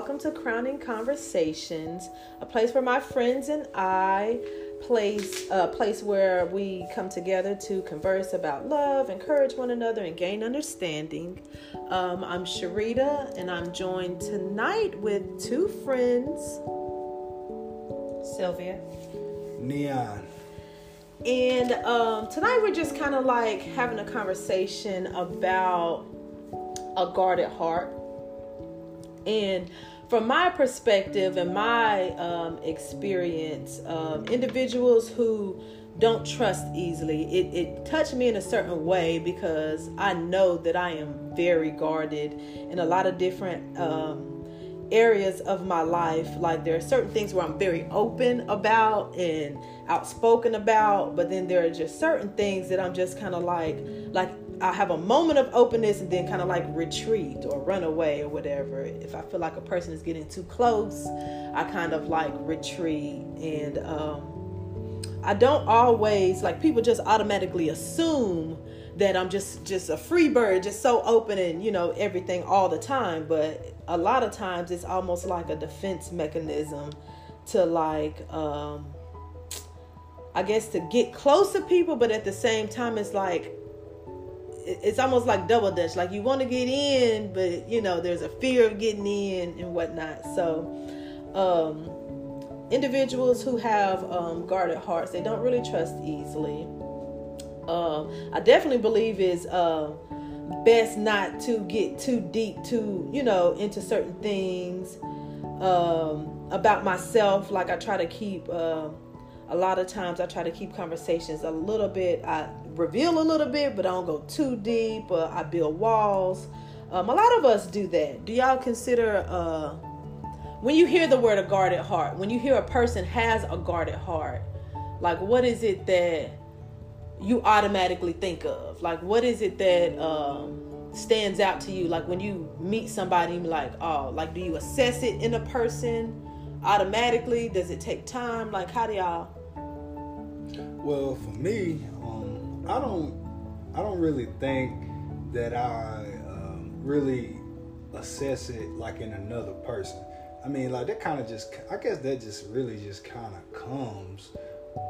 Welcome to Crowning Conversations, a place where my friends and I place a place where we come together to converse about love, encourage one another, and gain understanding. Um, I'm Sharita, and I'm joined tonight with two friends, Sylvia, Neon. and um, tonight we're just kind of like having a conversation about a guarded heart. And from my perspective and my um, experience, um, individuals who don't trust easily, it, it touched me in a certain way because I know that I am very guarded in a lot of different um, areas of my life. Like there are certain things where I'm very open about and outspoken about, but then there are just certain things that I'm just kind of like, like I have a moment of openness and then kind of like retreat or run away or whatever. If I feel like a person is getting too close, I kind of like retreat and um, I don't always like people just automatically assume that I'm just just a free bird, just so open and you know everything all the time. But a lot of times it's almost like a defense mechanism to like um, I guess to get close to people, but at the same time it's like it's almost like double dutch. Like you want to get in, but you know there's a fear of getting in and whatnot. So, um, individuals who have um, guarded hearts, they don't really trust easily. Um, I definitely believe is uh, best not to get too deep to you know into certain things um, about myself. Like I try to keep. Uh, a lot of times I try to keep conversations a little bit. I reveal a little bit, but I don't go too deep. Uh, I build walls. Um, a lot of us do that. Do y'all consider uh, when you hear the word a guarded heart, when you hear a person has a guarded heart, like what is it that you automatically think of? Like what is it that um, stands out to you? Like when you meet somebody, like, oh, like do you assess it in a person automatically? Does it take time? Like how do y'all? Well, for me, um, I don't, I don't really think that I um, really assess it like in another person. I mean, like that kind of just, I guess that just really just kind of comes.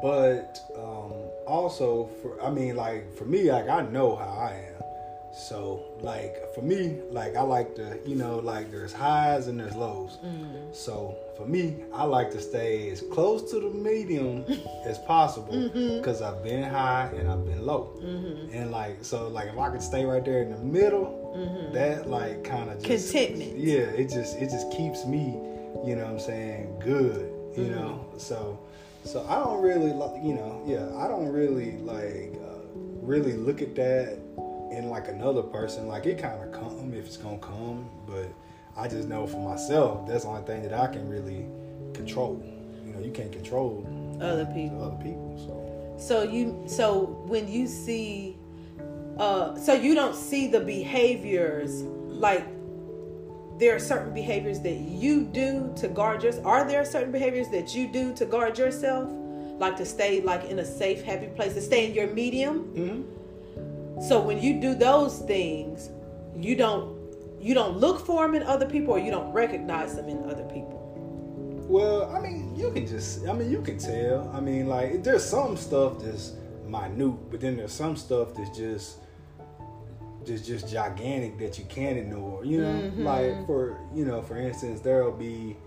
But um, also, for I mean, like for me, like I know how I am. So, like for me, like I like to, you know, like there's highs and there's lows. Mm. So for me, I like to stay as close to the medium as possible because I've been high and I've been low. Mm-hmm. And like so, like if I could stay right there in the middle, Mm-hmm. that like kind of Contentment. Yeah, it just it just keeps me, you know, what I'm saying good. You Mm-hmm. know, so so I don't really like, you know, yeah, I don't really like uh, really look at that in like another person. Like it kind of come if it's gonna come, but I just know for myself that's the only thing that I can really control. You know, you can't control Other people. other people. So So you so when you see uh so you don't see the behaviors like there are certain behaviors that you do to guard yourself. Are there certain behaviors that you do to guard yourself? Like to stay like in a safe, happy place, to stay in your medium? mm-hmm. So when you do those things, you don't you don't look for them in other people or you don't recognize them in other people. Well, I mean, you can just, I mean, you can tell. I mean, like, there's some stuff that's minute, but then there's some stuff that's just, just, just gigantic that you can't ignore. You know, Mhm. like for, you know, for instance, there'll be,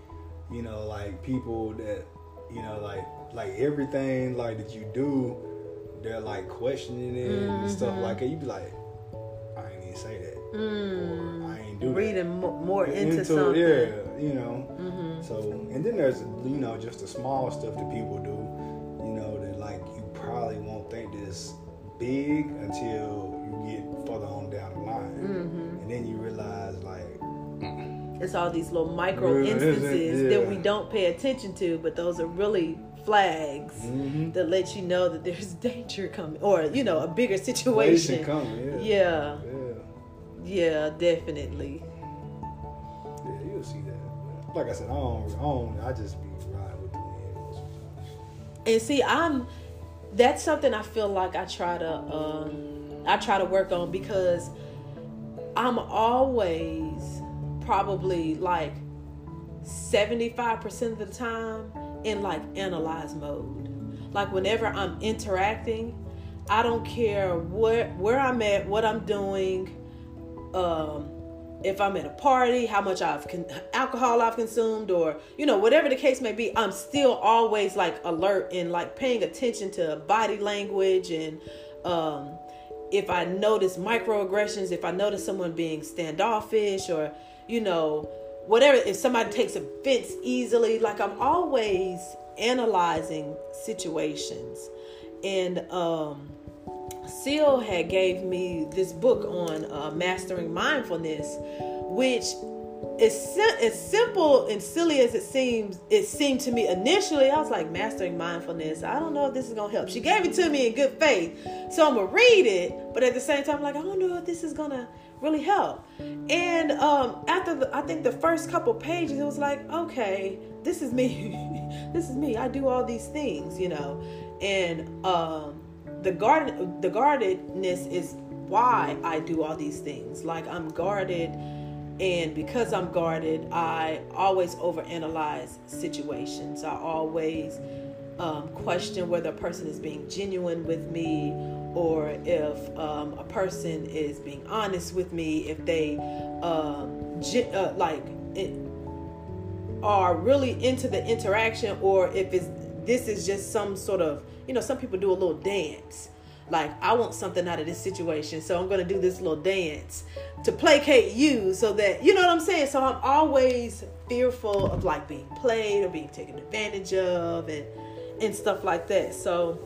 you know, like people that, you know, like, like everything like that you do, they're like questioning it and stuff Mhm. like that. You'd be like, I ain't even say that. Mm. I ain't do that. Reading mo- more into, something. yeah, you know. hmm So, and then there's, you know, just the small stuff that people do, you know, that like you probably won't think this big until you get further on down the line. hmm And then you realize, like, It's all these little micro instances yeah. that we don't pay attention to, but those are really flags mm-hmm. that let you know that there's danger coming, or you know, a bigger situation. coming, yeah. Yeah, Yeah. yeah, definitely. Yeah, you'll see that. Like I said, I don't, I don't, I just be riding with the wind most of the time. And see, I'm that's something I feel like I try to um I try to work on because I'm always probably like 75% of the time in like analyze mode. Like whenever I'm interacting, I don't care where where I'm at, what I'm doing, um, if I'm at a party, how much I've con- alcohol I've consumed, or you know whatever the case may be. I'm still always like alert and like paying attention to body language and um, if I notice microaggressions, if I notice someone being standoffish or you know whatever, if somebody takes offense easily, like I'm always analyzing situations and um Seal had gave me this book on uh, mastering mindfulness, which is as simple and silly as it seems. It seemed to me initially. I was like, mastering mindfulness. I don't know if this is gonna help. She gave it to me in good faith, so I'm gonna read it. But at the same time, I'm like, I don't know if this is gonna really help. And um, after the, I think the first couple pages, it was like, okay, this is me. this is me. I do all these things, you know, and um, the guard the guardedness is why I do all these things. Like I'm guarded and because I'm guarded, I always overanalyze situations. I always um, question whether a person is being genuine with me or if um, a person is being honest with me, if they um, uh, like it, are really into the interaction or if it's this is just some sort of you know, some people do a little dance. Like, I want something out of this situation, so I'm to do this little dance to placate you so that, you know what I'm saying? So I'm always fearful of like being played or being taken advantage of and, and stuff like that. So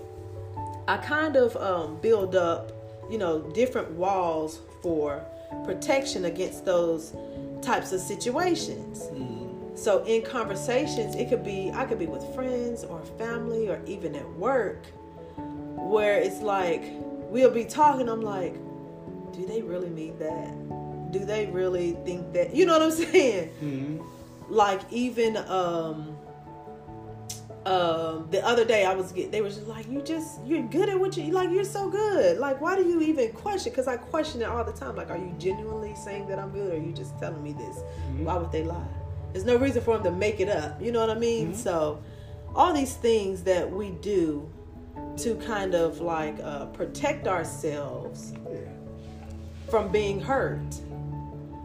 I kind of um, build up, you know, different walls for protection against those types of situations. Mm. So in conversations, it could be I could be with friends or family or even at work where it's like we'll be talking I'm like, do they really mean that? Do they really think that? You know what I'm saying? Mm-hmm. Like even um um the other day I was get they were just like you just you're good at what you like you're so good like why do you even question because I question it all the time like are you genuinely saying that I'm good or are you just telling me this mm-hmm. why would they lie there's no reason for them to make it up. You know what I mean? Mm-hmm. So, all these things that we do to kind of like uh, protect ourselves yeah. from being hurt.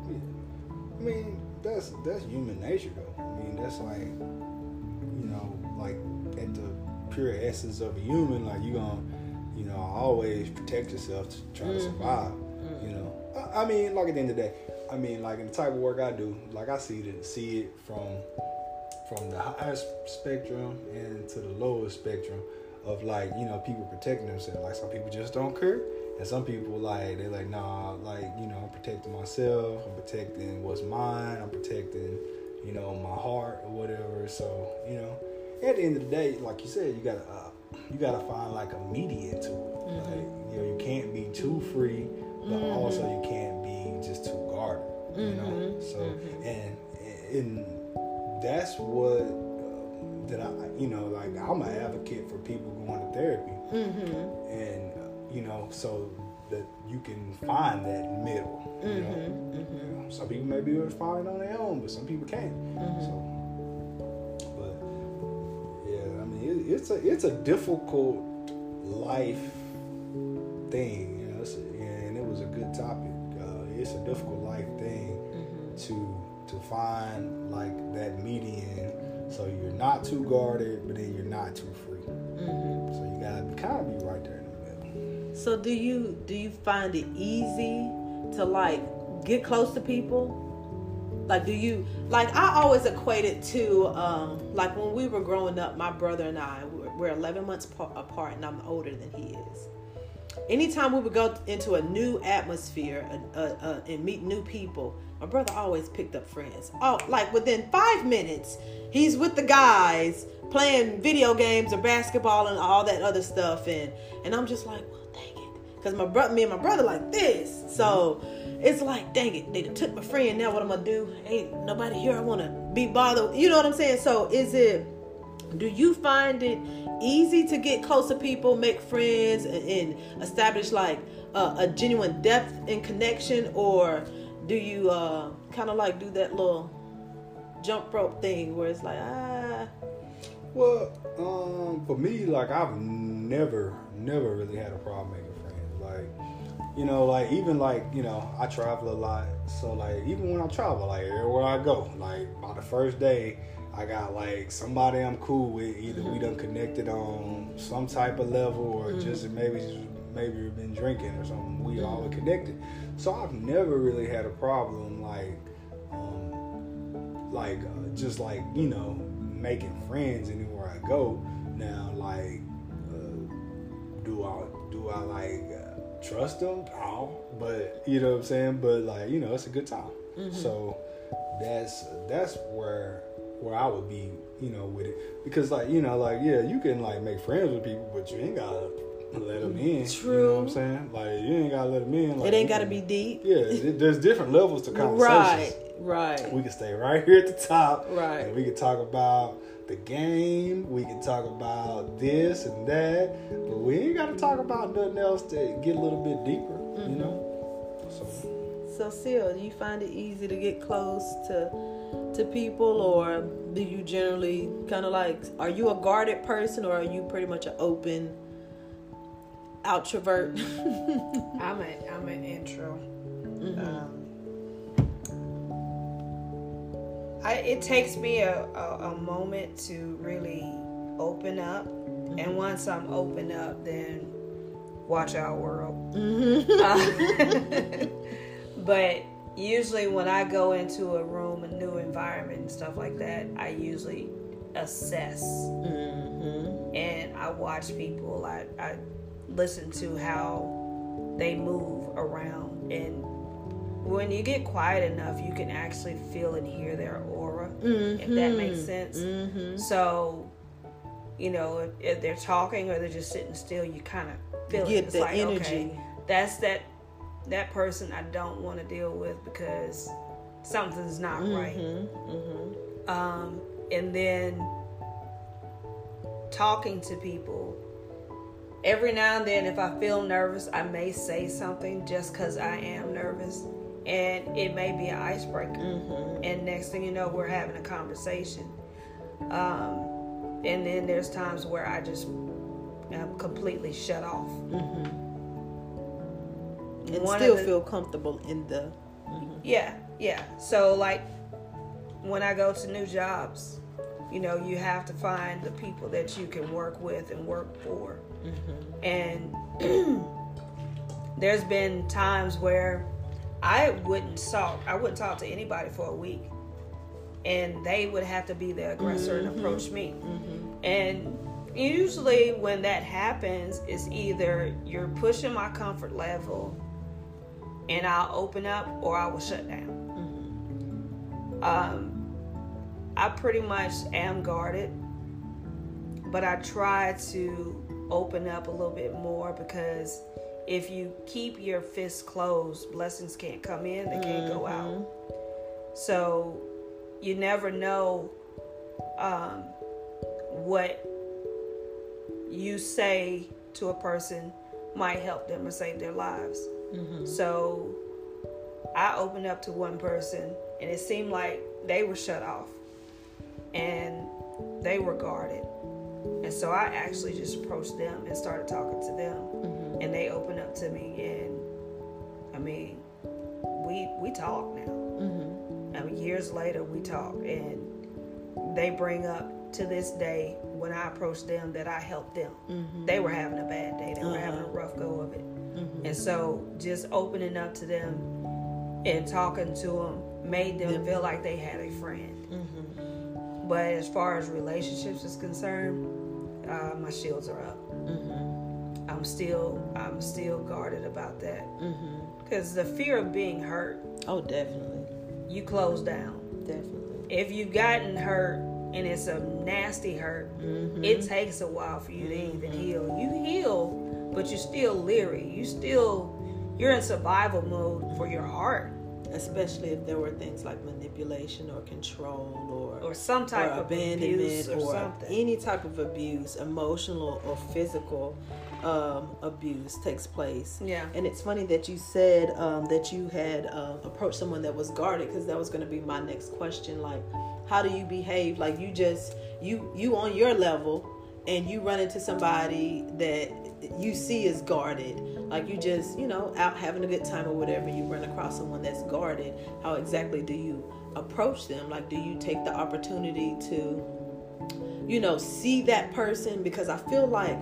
Yeah. I mean, that's that's human nature, though. I mean, that's like pure essence of a human, like you're gonna, you know, always protect yourself to try mm-hmm. to survive. Mm-hmm. You know, I, I mean, like at the end of the day, I mean, like in the type of work I do, like I see it, see it from from the highest spectrum and to the lowest spectrum of like you know people protecting themselves. Like some people just don't care, and some people like they're like nah, like you know I'm protecting myself, I'm protecting what's mine, I'm protecting you know my heart or whatever. So you know, at the end of the day, like you said, you gotta uh, you gotta find like a median to it. Mm-hmm. Like you know, you can't be too free, but mm-hmm. also you can't be just too guarded. You mm-hmm. know, so mm-hmm. and and that's what uh, that I you know like I'm an advocate for people going to therapy, mm-hmm. and uh, you know so that you can find that middle. You know? Mm-hmm. you know, some people may be able to find it on their own, but some people can't. So, it, it's a it's a difficult life thing, you know, a, and it was a good topic. It's a difficult life thing mm-hmm. to to find like that median. So you're not too guarded but then you're not too free. Mm-hmm. so you gotta kind of be right there in the middle. So do you do you find it easy to like get close to people like do you like i always equate it to um like when we were growing up my brother and i we're 11 months apart and i'm older than he is. Anytime we would go into a new atmosphere uh, uh, and meet new people, my brother always picked up friends. Oh, like within five minutes, he's with the guys playing video games or basketball and all that other stuff, and and I'm just like, well, dang it, because my brother, me and my brother like this, so it's like, dang it, they took my friend. Now what I'm gonna do? Ain't nobody here. I want to be bothered. You know what I'm saying? So is it? Do you find it easy to get close to people, make friends, and, establish like a genuine depth and connection, or do you uh kind of like do that little jump rope thing where it's like ah Well, um, for me, like I've never, never really had a problem making friends. Like, you know, like even like you know, I travel a lot, so like even when I travel, like everywhere I go, like by the first day, I got like somebody I'm cool with. Either we done connected on some type of level, or just maybe maybe we've been drinking or something. We all are connected. So I've never really had a problem like. Um, like uh, just like you know making friends anywhere I go. Now like uh, do I do I like trust them? But you know what I'm saying. But like you know it's a good time. Mm-hmm. So that's that's where where I would be you know with it because like you know like yeah you can like make friends with people but you ain't gotta let them in. You know True. what I'm saying? Like you ain't gotta let them in. Like, it ain't got to can- be deep Yeah, it- there's different levels to conversations right right we can stay right here at the top. Right. And we can talk about the game. We can talk about this and that. But we ain't got to talk about nothing else to get a little bit deeper, Mm-hmm. you know? So, So, Sil, do you find it easy to get close to to people, or do you generally kind of like? Are you a guarded person, or are you pretty much an open, outrovert? I'm a I'm an intro. Um, I it takes me a, a, a moment to really open up, and once I'm open up, then watch our world. Uh, but usually when I go into a room, a new environment, and stuff like that, I usually assess mm-hmm. and I watch people. I, I listen to how they move around. And when you get quiet enough, you can actually feel and hear their aura, if that makes sense. Mm-hmm. So, you know, if, if they're talking or they're just sitting still, you kind of feel it. It's the like, energy. okay, that's that that person I don't want to deal with because something's not right. Mm-hmm. Um, and then talking to people. Every now and then, if I feel nervous, I may say something just because I am nervous, and it may be an icebreaker. Mm-hmm. And next thing you know, we're having a conversation. Um, and then there's times where I just am completely shut off. And One still the- feel comfortable in the. Yeah, yeah. So like when I go to new jobs, you know, you have to find the people that you can work with and work for. And there's been times where I wouldn't talk. I wouldn't talk to anybody for a week, and they would have to be the aggressor and approach me. And usually, when that happens, it's either you're pushing my comfort level, and I'll open up, or I will shut down. Um, I pretty much am guarded, but I try to open up a little bit more because if you keep your fists closed, blessings can't come in, they can't go out. So you never know um, what you say to a person might help them or save their lives. So I opened up to one person and it seemed like they were shut off and they were guarded. And so I actually just approached them and started talking to them and they opened up to me and I mean we we talk now. Mm-hmm. I mean years later we talk and they bring up to this day when I approached them that I helped them. Mm-hmm. They were having a bad day. They were having a uh-huh. rough go of it. Mm-hmm. And so just opening up to them and talking to them made them feel like they had a friend. But as far as relationships is concerned, uh, my shields are up. I'm still I'm still guarded about that because the fear of being hurt, Oh, definitely, you close down. definitely. If you've gotten hurt and it's a nasty hurt, Mm-hmm. it takes a while for you to even heal. You heal, but you're still leery. You still you're in survival mode for your heart. especially if there were things like manipulation or control or or some type or of abandonment abuse or, or something. any type of abuse, emotional or physical um, abuse takes place. Yeah. And it's funny that you said um, that you had uh, approached someone that was guarded because that was going to be my next question. Like, how do you behave? Like you just you you on your level, and you run into somebody that you see is guarded. Like you just you know out having a good time or whatever. You run across someone that's guarded. How exactly do you approach them? Like, do you take the opportunity to you know see that person? Because I feel like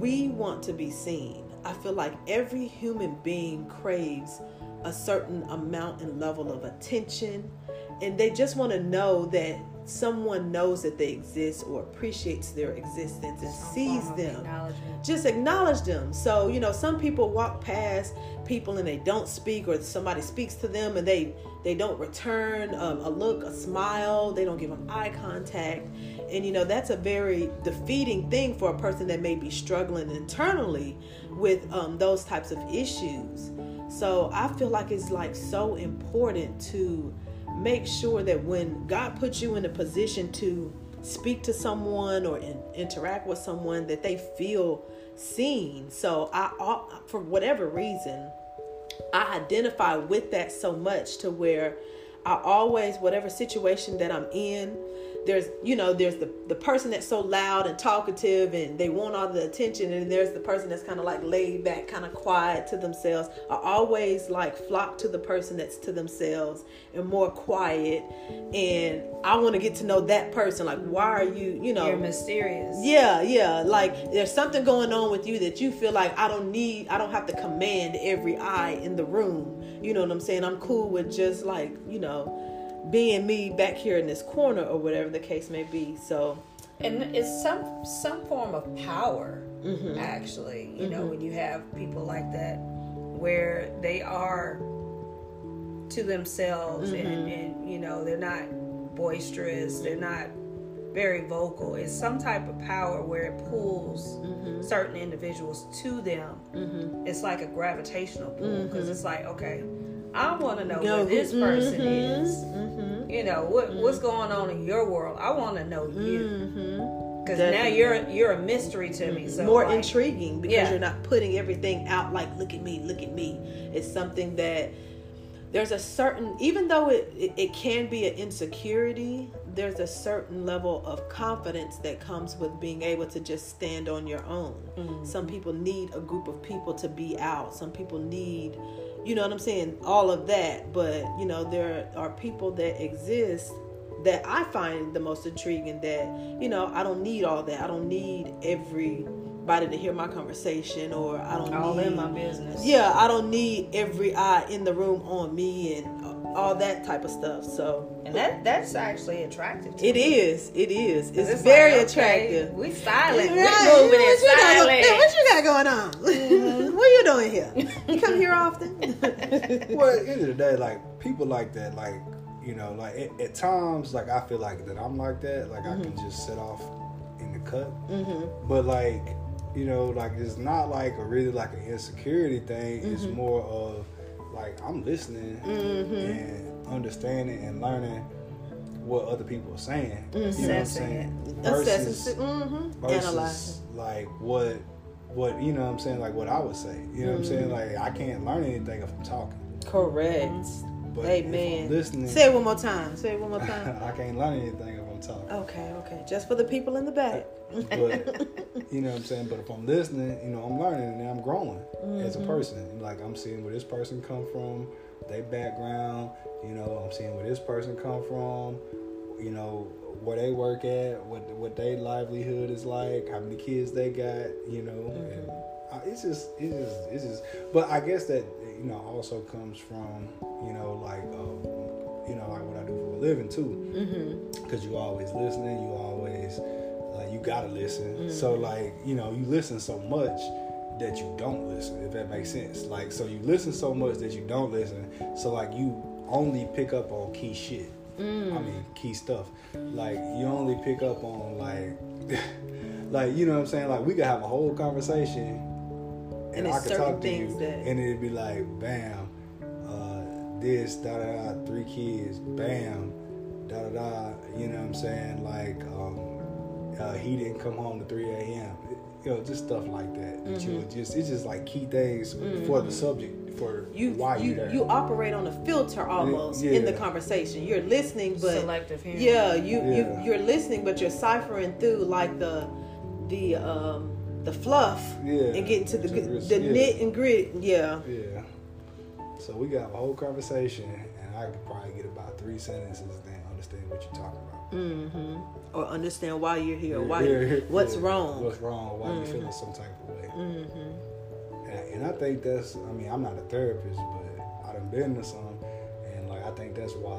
we want to be seen. I feel like every human being craves a certain amount and level of attention, and they just want to know that someone knows that they exist or appreciates their existence and Some sees them. Just acknowledge them. So, you know, some people walk past people and they don't speak, or somebody speaks to them and they they don't return um, a look, a smile. They don't give them eye contact, and you know that's a very defeating thing for a person that may be struggling internally with um, those types of issues. So I feel like it's like so important to make sure that when God puts you in a position to speak to someone or in, interact with someone that they feel seen. So I, for whatever reason, I identify with that so much to where I always whatever situation that I'm in, there's you know there's the the person that's so loud and talkative and they want all the attention and there's the person that's kind of like laid back kind of quiet to themselves i always like flock to the person that's to themselves and more quiet and i want to get to know that person like why are you you know You're mysterious. yeah, yeah. Like there's something going on with you that you feel like I don't need, I don't have to command every eye in the room. You know what I'm saying? I'm cool with just like, you know, being me back here in this corner or whatever the case may be. So, and it's some some form of power Mm-hmm. actually you know when you have people like that where they are to themselves and, Mm-hmm. and you know they're not boisterous they're not very vocal it's some type of power where it pulls Mm-hmm. certain individuals to them it's like a gravitational pull because it's like okay i want to know Mm-hmm. Where who- this person mhm, is mhm, you know what what's going on in your world i want to know you because now you're you're a mystery to me. So more like, intriguing because Yeah. you're not putting everything out like look at me look at me it's something that there's a certain even though it, it, it can be an insecurity there's a certain level of confidence that comes with being able to just stand on your own. Mm-hmm. Some people need a group of people to be out. Some people need you know what i'm saying all of that. But you know there are people that exist that I find the most intriguing that, you know, I don't need all that. I don't need everybody to hear my conversation or I don't all need in my business. Yeah, I don't need every eye in the room on me and all that type of stuff. So and that that's actually attractive. To it me. is. It is. 'Cause It's, very like, okay, attractive. We silent. Right. We moving in what, you got, silent. go- what you got going on? what are you doing here? You come here often? well, at the end of the day, like people like that, like you know, like at, at times, like I feel like that I'm like that, like I can just set off in the cut. mm-hmm. But like, you know, like it's not like a really like an insecurity thing. It's mm-hmm. more of like I'm listening mm-hmm. and understanding and learning what other people are saying. You know what I'm saying? Versus, Mm-hmm. versus Analyzing. like what what you know what I'm saying, like what I would say. You know what I'm saying? Mm-hmm. Like I can't learn anything if I'm talking. Correct. But Amen. listening, Say it one more time. Say it one more time. I can't learn anything if I'm talking. okay, okay. Just for the people in the back. But you know what I'm saying. But if I'm listening, you know, I'm learning and I'm growing as Mm-hmm. a person. Like I'm seeing where this person come from, their background. You know, I'm seeing where this person come from. You know, where they work at, what what their livelihood is like, how many kids they got. You know, and I, it's just it's just it's just. But I guess that you know also comes from you know like um, you know like what I do for a living too Mm-hmm. because you always listening you always gotta listen Mm-hmm. so like you know you listen so much that you don't listen if that makes sense like so you listen so much that you don't listen so like you only pick up on key shit Mm. i mean key stuff like you only pick up on like like you know what i'm saying like we could have a whole conversation And and, i could talk to you that- and it'd be like bam uh this, da da da, three kids, bam, da da da. You know what I'm saying? Like, um, uh, he didn't come home to 3 a.m. You know, just stuff like that. that you Mm-hmm. would just it's just like key things for the subject for you why you you there. you operate on a filter almost in the conversation. You're listening, but Selective hearing. yeah, you Yeah. you you're listening, but you're ciphering through like the the um the fluff Yeah. and getting to the To the, the- yeah. knit and grit. Yeah, Yeah. So we got a whole conversation, and I could probably get about three sentences, then understand what you're talking about. Mm-hmm. or understand why you're here. Yeah, Why yeah, what's yeah. wrong? What's wrong? Why you feeling some type of way? mm-hmm. And, and I think that's. I mean, I'm not a therapist, but I done been to some, and like I think that's why.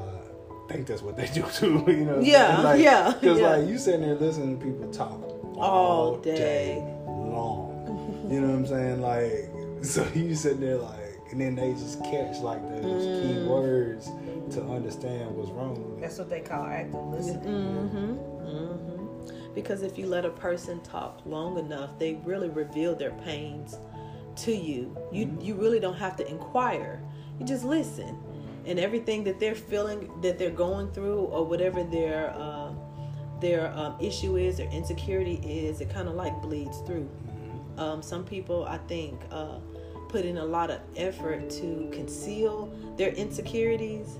I think that's what they do too. You know? Yeah, like, yeah, Because like you sitting there listening to people talk All day, day. long. you know what I'm saying? Like so you sitting there like, and then they just catch like those Mm. key words to understand what's wrong. That's what they call active listening. Mm-hmm. Mm-hmm. Because if you let a person talk long enough, they really reveal their pains to you. You you really don't have to inquire. You just listen, and everything that they're feeling, that they're going through, or whatever their uh, their um, issue is, their insecurity is, it kind of like bleeds through. Um, some people, I think, uh, put in a lot of effort to conceal their insecurities,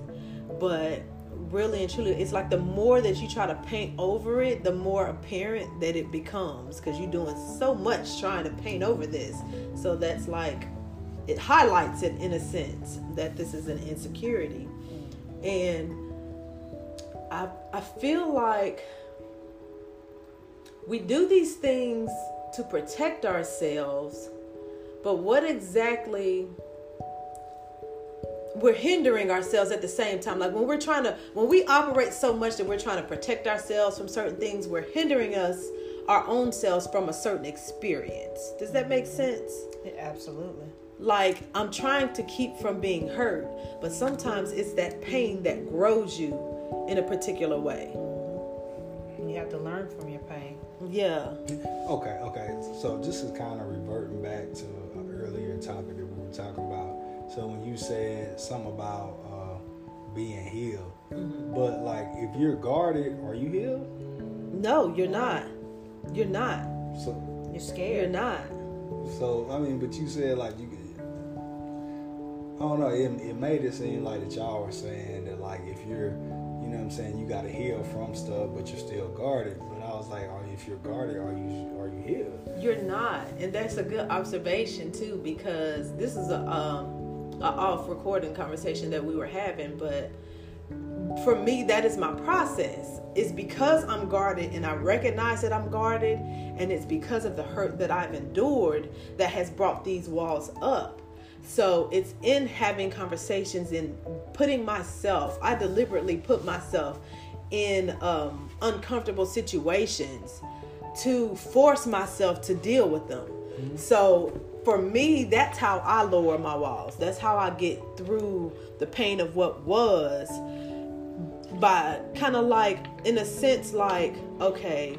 but really and truly, it's like the more that you try to paint over it, the more apparent that it becomes because you're doing so much trying to paint over this. So that's like it highlights it in a sense that this is an insecurity, and I I feel like we do these things to protect ourselves, but what exactly we're hindering ourselves at the same time. Like when we're trying to, when we operate so much that we're trying to protect ourselves from certain things, we're hindering us, our own selves, from a certain experience. Does that make mm-hmm. sense? Yeah, absolutely. Like I'm trying to keep from being hurt, but sometimes it's that pain that grows you in a particular way. You have to learn from your pain. Yeah. Okay, okay. So this is kind of reverting back to an earlier topic that we were talking about. So when you said something about uh, being healed, but like if you're guarded, are you healed? No, you're not. You're not. So, You're scared. You're not. so I mean, but you said like you. I don't know. It, it made it seem like that y'all were saying that like if you're, you know, what I'm saying you got to heal from stuff, but you're still guarded. Was like, if you're guarded, are you are you here?" You're not, and that's a good observation too, because this is a um a off recording conversation that we were having, but for me that is my process. It's because I'm guarded and I recognize that I'm guarded, and it's because of the hurt that I've endured that has brought these walls up. So it's in having conversations and putting myself, I deliberately put myself in um, uncomfortable situations to force myself to deal with them. So for me, that's how I lower my walls. That's how I get through the pain of what was by kind of like, in a sense, like, okay,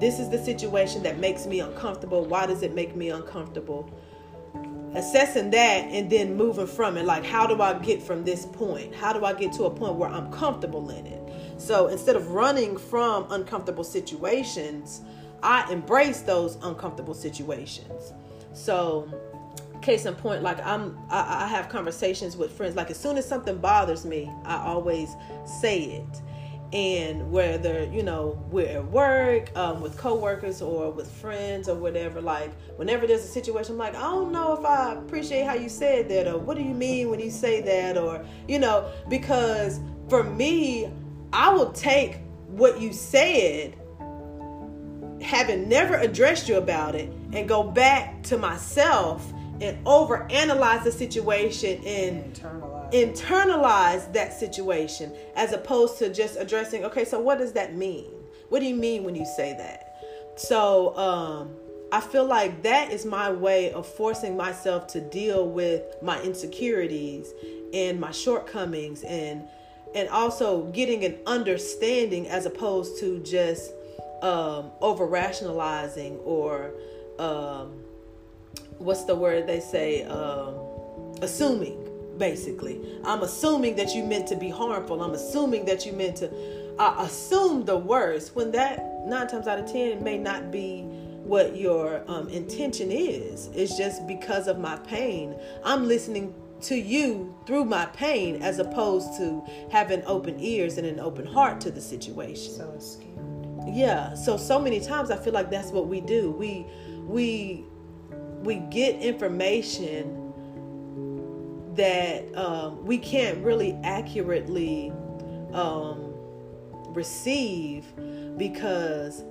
this is the situation that makes me uncomfortable. Why does it make me uncomfortable? Assessing that and then moving from it. Like how do i get from this point? How do i get to a point where i'm comfortable in it? So instead of running from uncomfortable situations i embrace those uncomfortable situations. So case in point like i'm I, I have conversations with friends. Like as soon as something bothers me i always say it and whether you know we're at work um, with coworkers or with friends or whatever like whenever there's a situation i'm like i don't know if i appreciate how you said that or what do you mean when you say that or you know because for me i will take what you said having never addressed you about it and go back to myself and over analyze the situation and Internalize. Internalize that situation as opposed to just addressing okay so what does that mean? What do you mean when you say that? So um i feel like that is my way of forcing myself to deal with my insecurities and my shortcomings and and also getting an understanding as opposed to just um over rationalizing or um what's the word they say? Um assuming basically. I'm assuming that you meant to be harmful. I'm assuming that you meant to uh, assume the worst when that nine times out of ten may not be what your um, intention is. It's just because of my pain. I'm listening to you through my pain as opposed to having open ears and an open heart to the situation. So it's skewed. Yeah. So so many times I feel like that's what we do. We we we get information that um, we can't really accurately um, receive because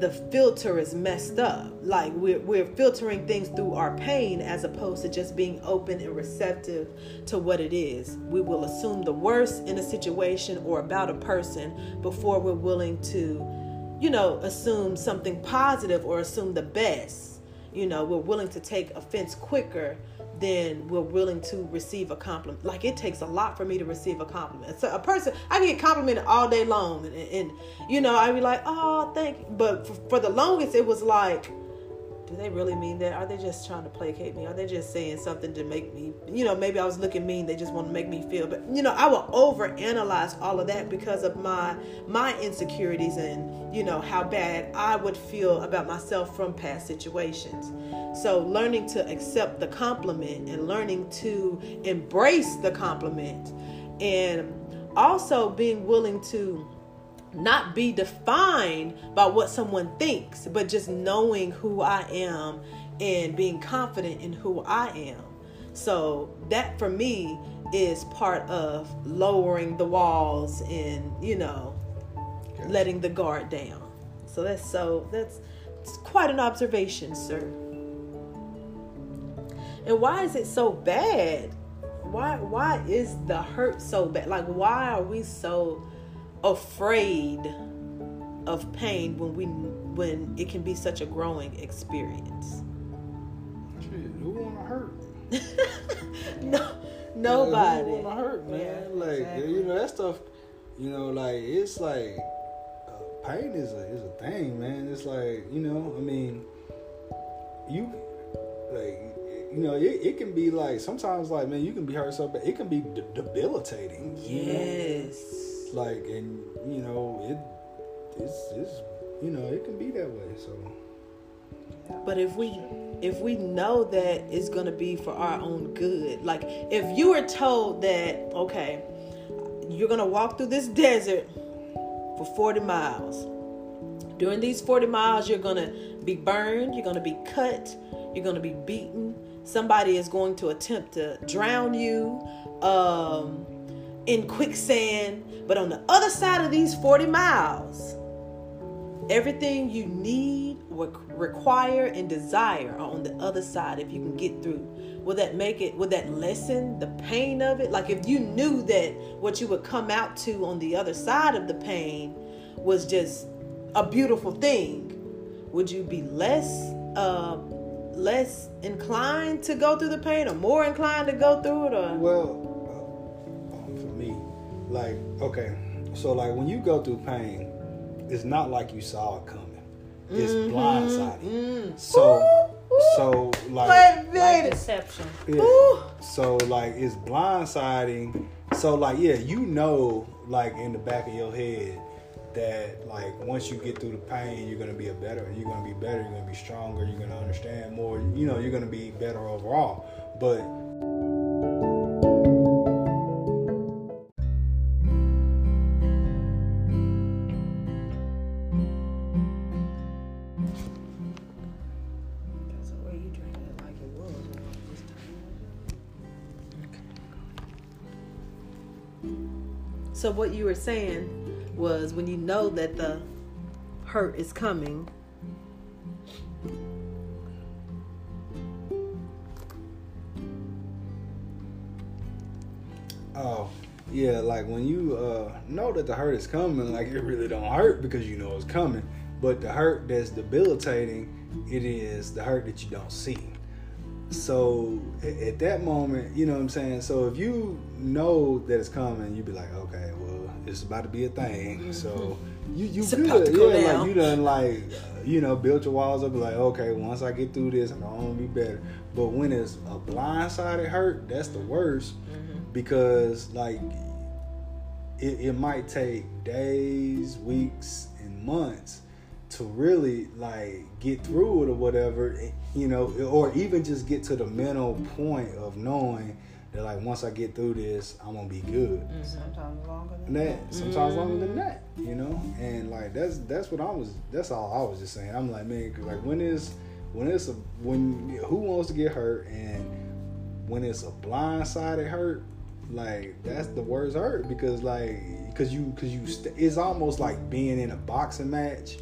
the filter is messed up. Like we're, we're filtering things through our pain as opposed to just being open and receptive to what it is. We will assume the worst in a situation or about a person before we're willing to, you know, assume something positive or assume the best. You know, we're willing to take offense quicker then we're willing to receive a compliment. Like it takes a lot for me to receive a compliment. So a person, I get complimented all day long, and, and you know, I'd be like, oh, thank you. But for, for the longest, it was like, do they really mean that? Are they just trying to placate me? Are they just saying something to make me, you know, maybe I was looking mean. They just want to make me feel. But you know, I will overanalyze all of that because of my my insecurities and you know how bad I would feel about myself from past situations. So learning to accept the compliment and learning to embrace the compliment and also being willing to not be defined by what someone thinks, but just knowing who I am and being confident in who I am. So that for me is part of lowering the walls and, you know, letting the guard down. So that's so that's quite an observation, sir. And why is it so bad? Why why is the hurt so bad? Like why are we so afraid of pain when we when it can be such a growing experience. Shit, who wanna hurt? no, nobody. Yeah, who wanna hurt, man? Yeah, like exactly. you know that stuff. You know, like it's like uh, pain is a is a thing, man. It's like you know, I mean, you like you know, it, it can be like sometimes like man, you can be hurt so bad, it can be de- debilitating. you know? Like and you know it it's, it's you know it can be that way so But if we if we know that it's gonna be for our own good, like if you were told that, okay, you're gonna walk through this desert for 40 miles. During these 40 miles, you're gonna be burned, you're gonna be cut, you're gonna be beaten. Somebody is going to attempt to drown you um, in quicksand. But on the other side of these 40 miles, everything you need, re- require, and desire are on the other side if you can get through. Will that make it, will that lessen the pain of it? Like if you knew that what you would come out to on the other side of the pain was just a beautiful thing, would you be less, uh, less inclined to go through the pain or more inclined to go through it or? well uh, for me like okay so like when you go through pain it's not like you saw it coming it's blindsided so so like Wait a Like minute. deception. Yeah. So like it's blindsiding. So like yeah, you know like in the back of your head that like once you get through the pain, you're gonna be a better. You're gonna be better. You're gonna be stronger. You're gonna understand more. You know, you're gonna be better overall. But So what you were saying was when you know that the hurt is coming, oh yeah, like when you uh, know that the hurt is coming, like it really don't hurt because you know it's coming. But the hurt that's debilitating, it is the hurt that you don't see. So at that moment, you know what I'm saying. So if you know that it's coming, you be like, okay, well, it's about to be a thing. So you you good, yeah, down. like you done like uh, you know built your walls up. Like okay, once I get through this, I'm gonna be better. But when it's a blindsided hurt, that's the worst because like it, it might take days, weeks, and months to really like get through it or whatever, you know, or even just get to the mental point of knowing that like once I get through this, I'm gonna be good. Mm-hmm. Sometimes longer than That sometimes longer than that, you know, and like that's that's what I was. That's all I was just saying. I'm like, man, 'cause, like when is when it's a when who wants to get hurt and when it's a blindsided hurt, like that's the worst hurt because like because you because you st- it's almost like being in a boxing match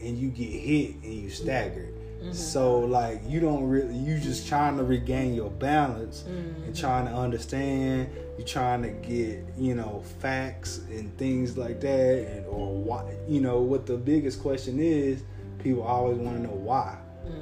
and you get hit and you stagger. Mm-hmm. So like you don't really you just trying to regain your balance and mm-hmm. trying to understand. You're trying to get you know facts and things like that, and or why you know what the biggest question is. People always want to know why,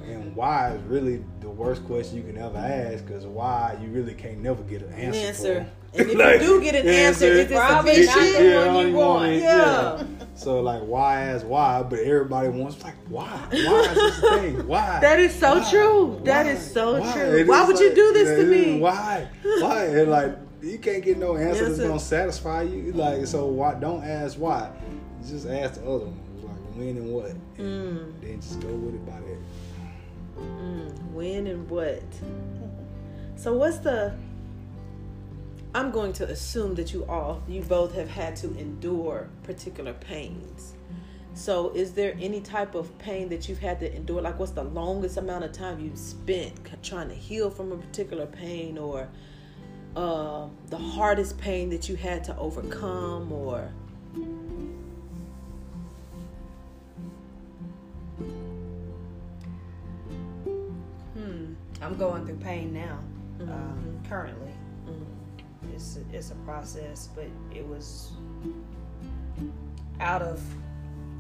and why is really the worst question you can ever ask because why you really can't never get an answer. Answer. And if Like, you do get an answer, it's probably not the one I you want. it. Yeah. So like, why ask why? But everybody wants like, why? Why is this thing? Why? That is so Why? true. That Why? is so Why? true. It Why would you do this yeah, to me? Why? Why? And like, you can't get no answer that's gonna satisfy you. Like, so why? Don't ask why. Just ask the other one. Like, when and what. And Mm. then just go with it by that. When and what? So what's the? I'm going to assume that you all, you both have had to endure particular pains. So is there any type of pain that you've had to endure? Like, what's the longest amount of time you've spent trying to heal from a particular pain, or uh, the hardest pain that you had to overcome, or I'm going through pain now, mm-hmm. um, currently. Mm-hmm. It's a, it's a process, but it was out of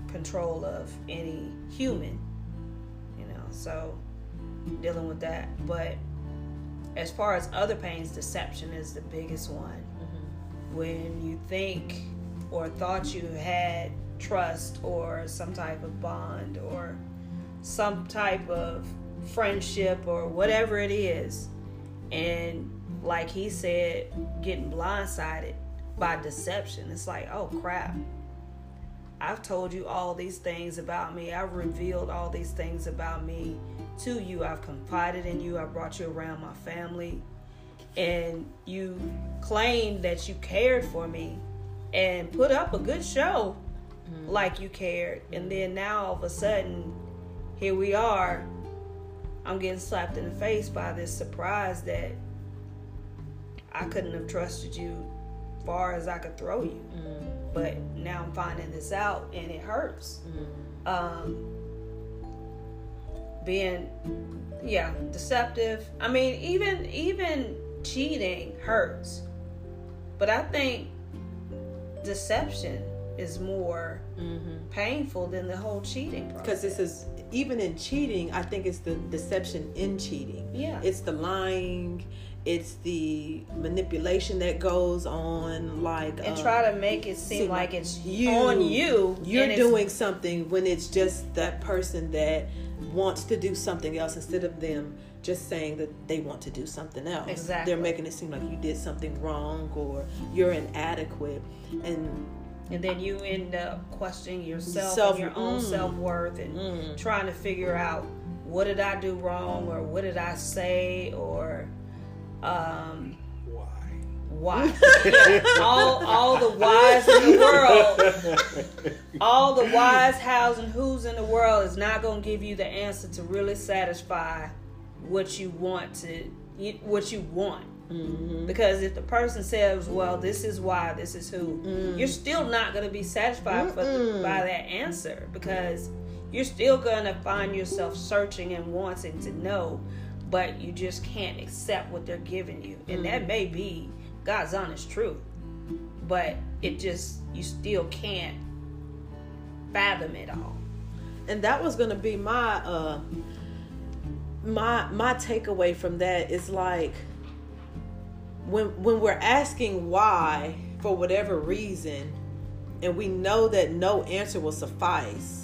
control of any human, you know. So dealing with that, but as far as other pains, deception is the biggest one. Mm-hmm. When you think or thought you had trust or some type of bond or some type of friendship or whatever it is. And like he said, getting blindsided by deception. It's like, oh crap. I've told you all these things about me. I've revealed all these things about me to you. I've confided in you. I brought you around my family. And you claimed that you cared for me and put up a good show mm-hmm. like you cared. And then now all of a sudden, here we are. I'm getting slapped in the face by this surprise that I couldn't have trusted you far as I could throw you. Mm-hmm. But now I'm finding this out and it hurts. Mm-hmm. Um, being, yeah, deceptive. I mean, even even cheating hurts. But I think deception is more mm-hmm. painful than the whole cheating process. because this is even in cheating i think it's the deception in cheating Yeah. it's the lying it's the manipulation that goes on like and um, try to make it seem seem like like it's you- on you. you're doing something when it's just that person that wants to do something else instead of them just saying that they want to do something else Exactly. they're making it seem like you did something wrong or you're inadequate and and then you end up questioning yourself Self- and your own mm. self worth and Mm. trying to figure out what did I do wrong or what did I say or um, Why? why all all the whys in the world all the whys hows and who's in the world is not going to give you the answer to really satisfy what you want to what you want Mm-hmm. because if the person says well this is why this is who mm. you're still not going to be satisfied the, by that answer because you're still going to find yourself searching and wanting to know but you just can't accept what they're giving you. And that mm. may be god's honest truth but it just you still can't fathom it all. And that was gonna be my uh my my takeaway from that is like when when we're asking why for whatever reason and we know that no answer will suffice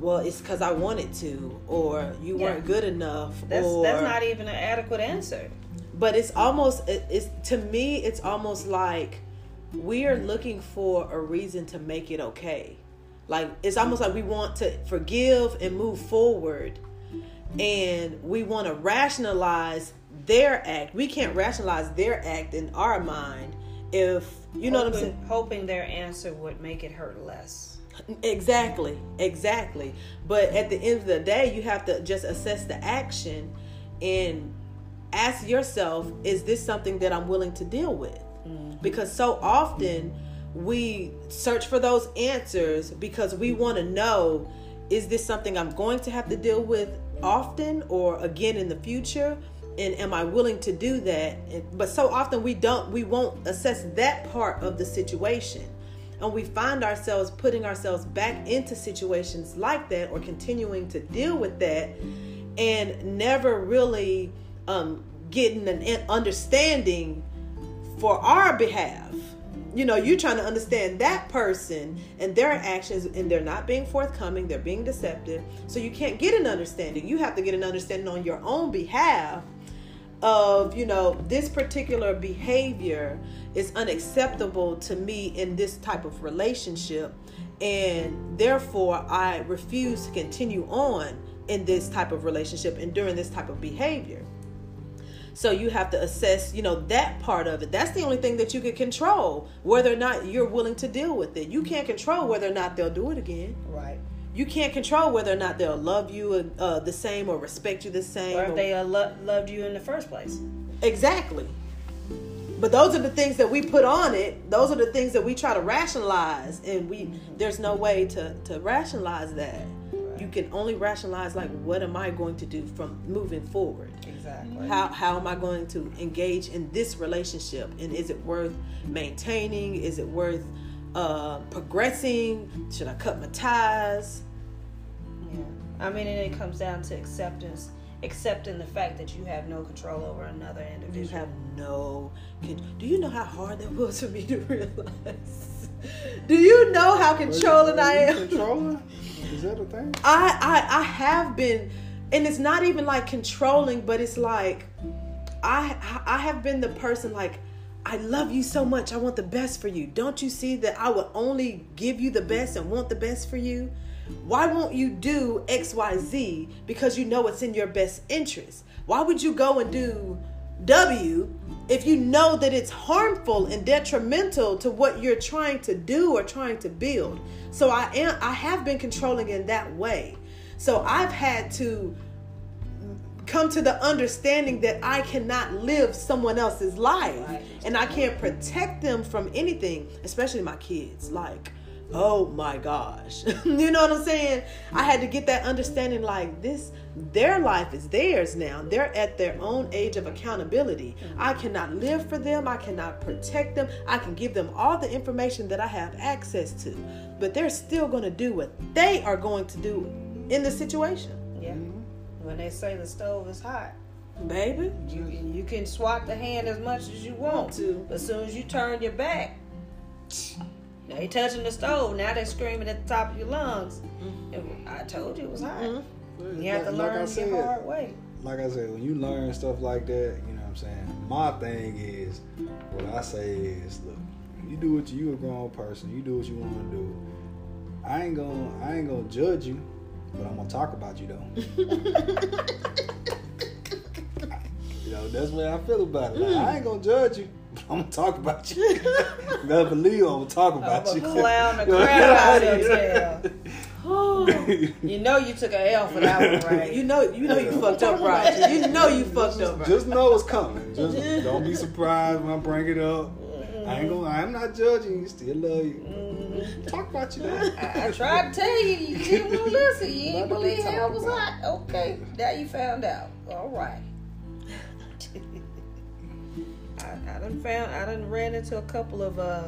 well, it's because I wanted to, or you Yeah. weren't good enough, That's or that's not even an adequate answer. but it's almost it- it's to me it's almost like we are looking for a reason to make it okay like it's almost like we want to forgive and move forward and we want to rationalize their act we can't rationalize their act in our mind if you know what i'm saying hoping their answer would make it hurt less. Exactly, exactly. But at the end of the day, you have to just assess the action and ask yourself, is this something that I'm willing to deal with? Mm-hmm. Because so often we search for those answers because we want to know is this something I'm going to have to deal with often or again in the future? And am I willing to do that? But so often we don't, we won't assess that part of the situation. And we find ourselves putting ourselves back into situations like that or continuing to deal with that and never really um, getting an understanding for our behalf. You know you're trying to understand that person and their actions and they're not being forthcoming they're being deceptive. So you can't get an understanding. You have to get an understanding on your own behalf of you know this particular behavior is unacceptable to me in this type of relationship and therefore i refuse to continue on in this type of relationship and during this type of behavior. So you have to assess you know that part of it. That's the only thing that you can control whether or not you're willing to deal with it. You can't control whether or not they'll do it again. Right. You can't control whether or not they'll love you uh, the same or respect you the same Or if or- they uh, lo- loved you in the first place. Exactly. But those are the things that we put on it. Those are the things that we try to rationalize, and we there's no way to to rationalize that. You can only rationalize like what am I going to do from moving forward? Exactly. How how am I going to engage in this relationship, and is it worth maintaining? Is it worth uh, progressing? Should I cut my ties? Yeah. I mean, and it comes down to acceptance, accepting the fact that you have no control over another individual. You have no. Can, do you know how hard that was for me to realize? Do you know how controlling I am? Controlling? Is that a thing? I, I I have been, and it's not even like controlling, but it's like I I have been the person like I love you so much. I want the best for you. Don't you see that I will only give you the best and want the best for you? Why won't you do X Y Z because you know it's in your best interest? Why would you go and do W if you know that it's harmful and detrimental to what you're trying to do or trying to build? So I am I have been controlling in that way. So I've had to come to the understanding that I cannot live someone else's life and I can't protect them from anything, especially my kids. Like, oh my gosh. you know what I'm saying? I had to get that understanding like this their life is theirs now. They're at their own age of accountability. I cannot live for them. I cannot protect them. I can give them all the information that I have access to. But they're still going to do what they are going to do in the situation. Yeah. When they say the stove is hot, Baby, you you can swat the hand as much as you want Want to. As soon as you turn your back, they touching the stove. Now they screaming at the top of your lungs. It wa- I told you it was hot. Mhm. You have to Like- like learn said, the hard way. like I said, when you learn stuff like that, you know what I'm saying? My thing is, what I say is, look, you do what you, you a grown person, you do what you want to do. I ain't gonna, I ain't gonna judge you, but I'm gonna talk about you though. you know, that's the way I feel about it. Like, hmm. I ain't gonna judge you, but I'm gonna talk about you. better believe I'm gonna talk about I'm you. clown the crap out of your tail. Oh, You know you took an L for that one, right? you know, you know, you fucked up, right? You know, you fucked up, right? Just know it's coming. Just don't be surprised when I bring it up. I ain't gonna. I'm not judging you. Still love you. Talk about you. Though. I tried to tell you, you didn't want to listen. You didn't believe hell was about hot. Okay, now you found out. All right. I, I done found, I done ran into a couple of uh,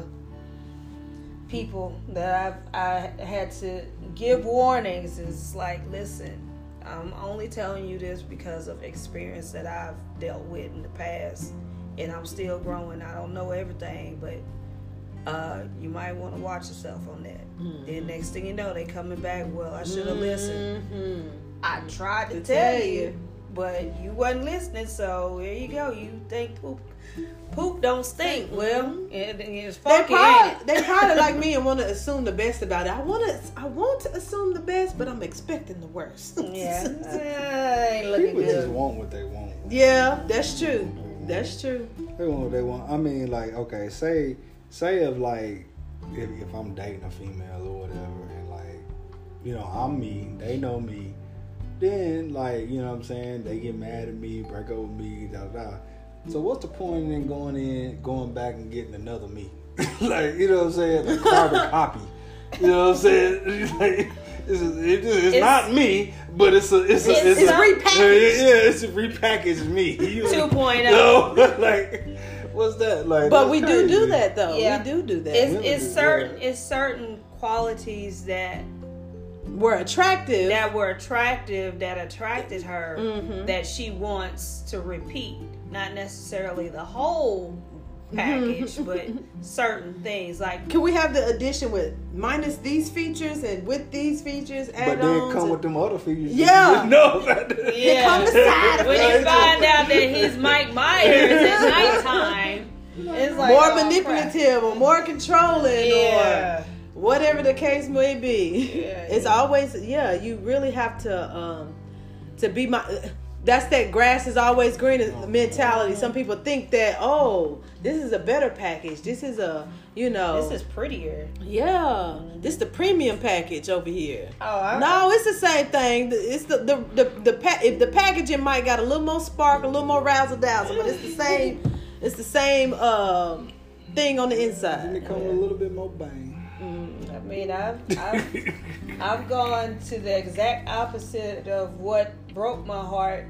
people that I've I had to give warnings. It's like, listen, I'm only telling you this because of experience that I've dealt with in the past, and I'm still growing. I don't know everything, but uh, you might want to watch yourself on that. Mm-hmm. Then next thing you know, they coming back. Well, I should have listened. Mhm. I tried to To tell tell you, you. but you wasn't listening. So here you go. You think poop, poop don't stink? Well, it, it's Mm-hmm. They funky. ain't probably, they probably like me and want to assume the best about it. I want to, I want to assume the best, but I'm expecting the worst. Yeah, Uh, ain't looking People just want what they want. yeah, that's true. That's true. They want what they want. I mean, like, okay, say, say if like, if, if I'm dating a female or whatever, and like, you know, I'm me, they know me, then like, you know what I'm saying, they get mad at me, break up with me, da da. da. So what's the point in going in, going back and getting another me? like, you know what I'm saying, a carbon copy. You know what I'm saying? like, it's, it's, it's, It's- not me, but it's a it's a It's- it's, it's a repackaged. Yeah, it's a repackaged me. You- 2.0. no, like what's that like? But that's we do do that though. Yeah. We do do that. It's, Women it's do, certain yeah. it's certain qualities that We're attractive. that were attractive that attracted her Mhm. that she wants to repeat. Not necessarily the whole package, but certain things like Can we have the addition with minus these features and with these features But add then ons? come with them other features. Yeah. no. yeah. come the side when you find out that he's Mike Myers at nighttime, it's like more oh, crap. manipulative or more controlling Yeah. or whatever the case may be. Yeah. It's always yeah. You really have to um to be my. That's that grass is always greener mentality. Some people think that oh, this is a better package. This is a you know This is prettier. yeah. This the premium package over here. Oh, I, No, it's the same thing. It's the the the, the pa- if the packaging might got a little more spark, a little more razzle dazzle, but it's the same. It's the same um, thing on the And inside. it come with a little bit more bang. I mean, I've, I've I've gone to the exact opposite of what broke my heart,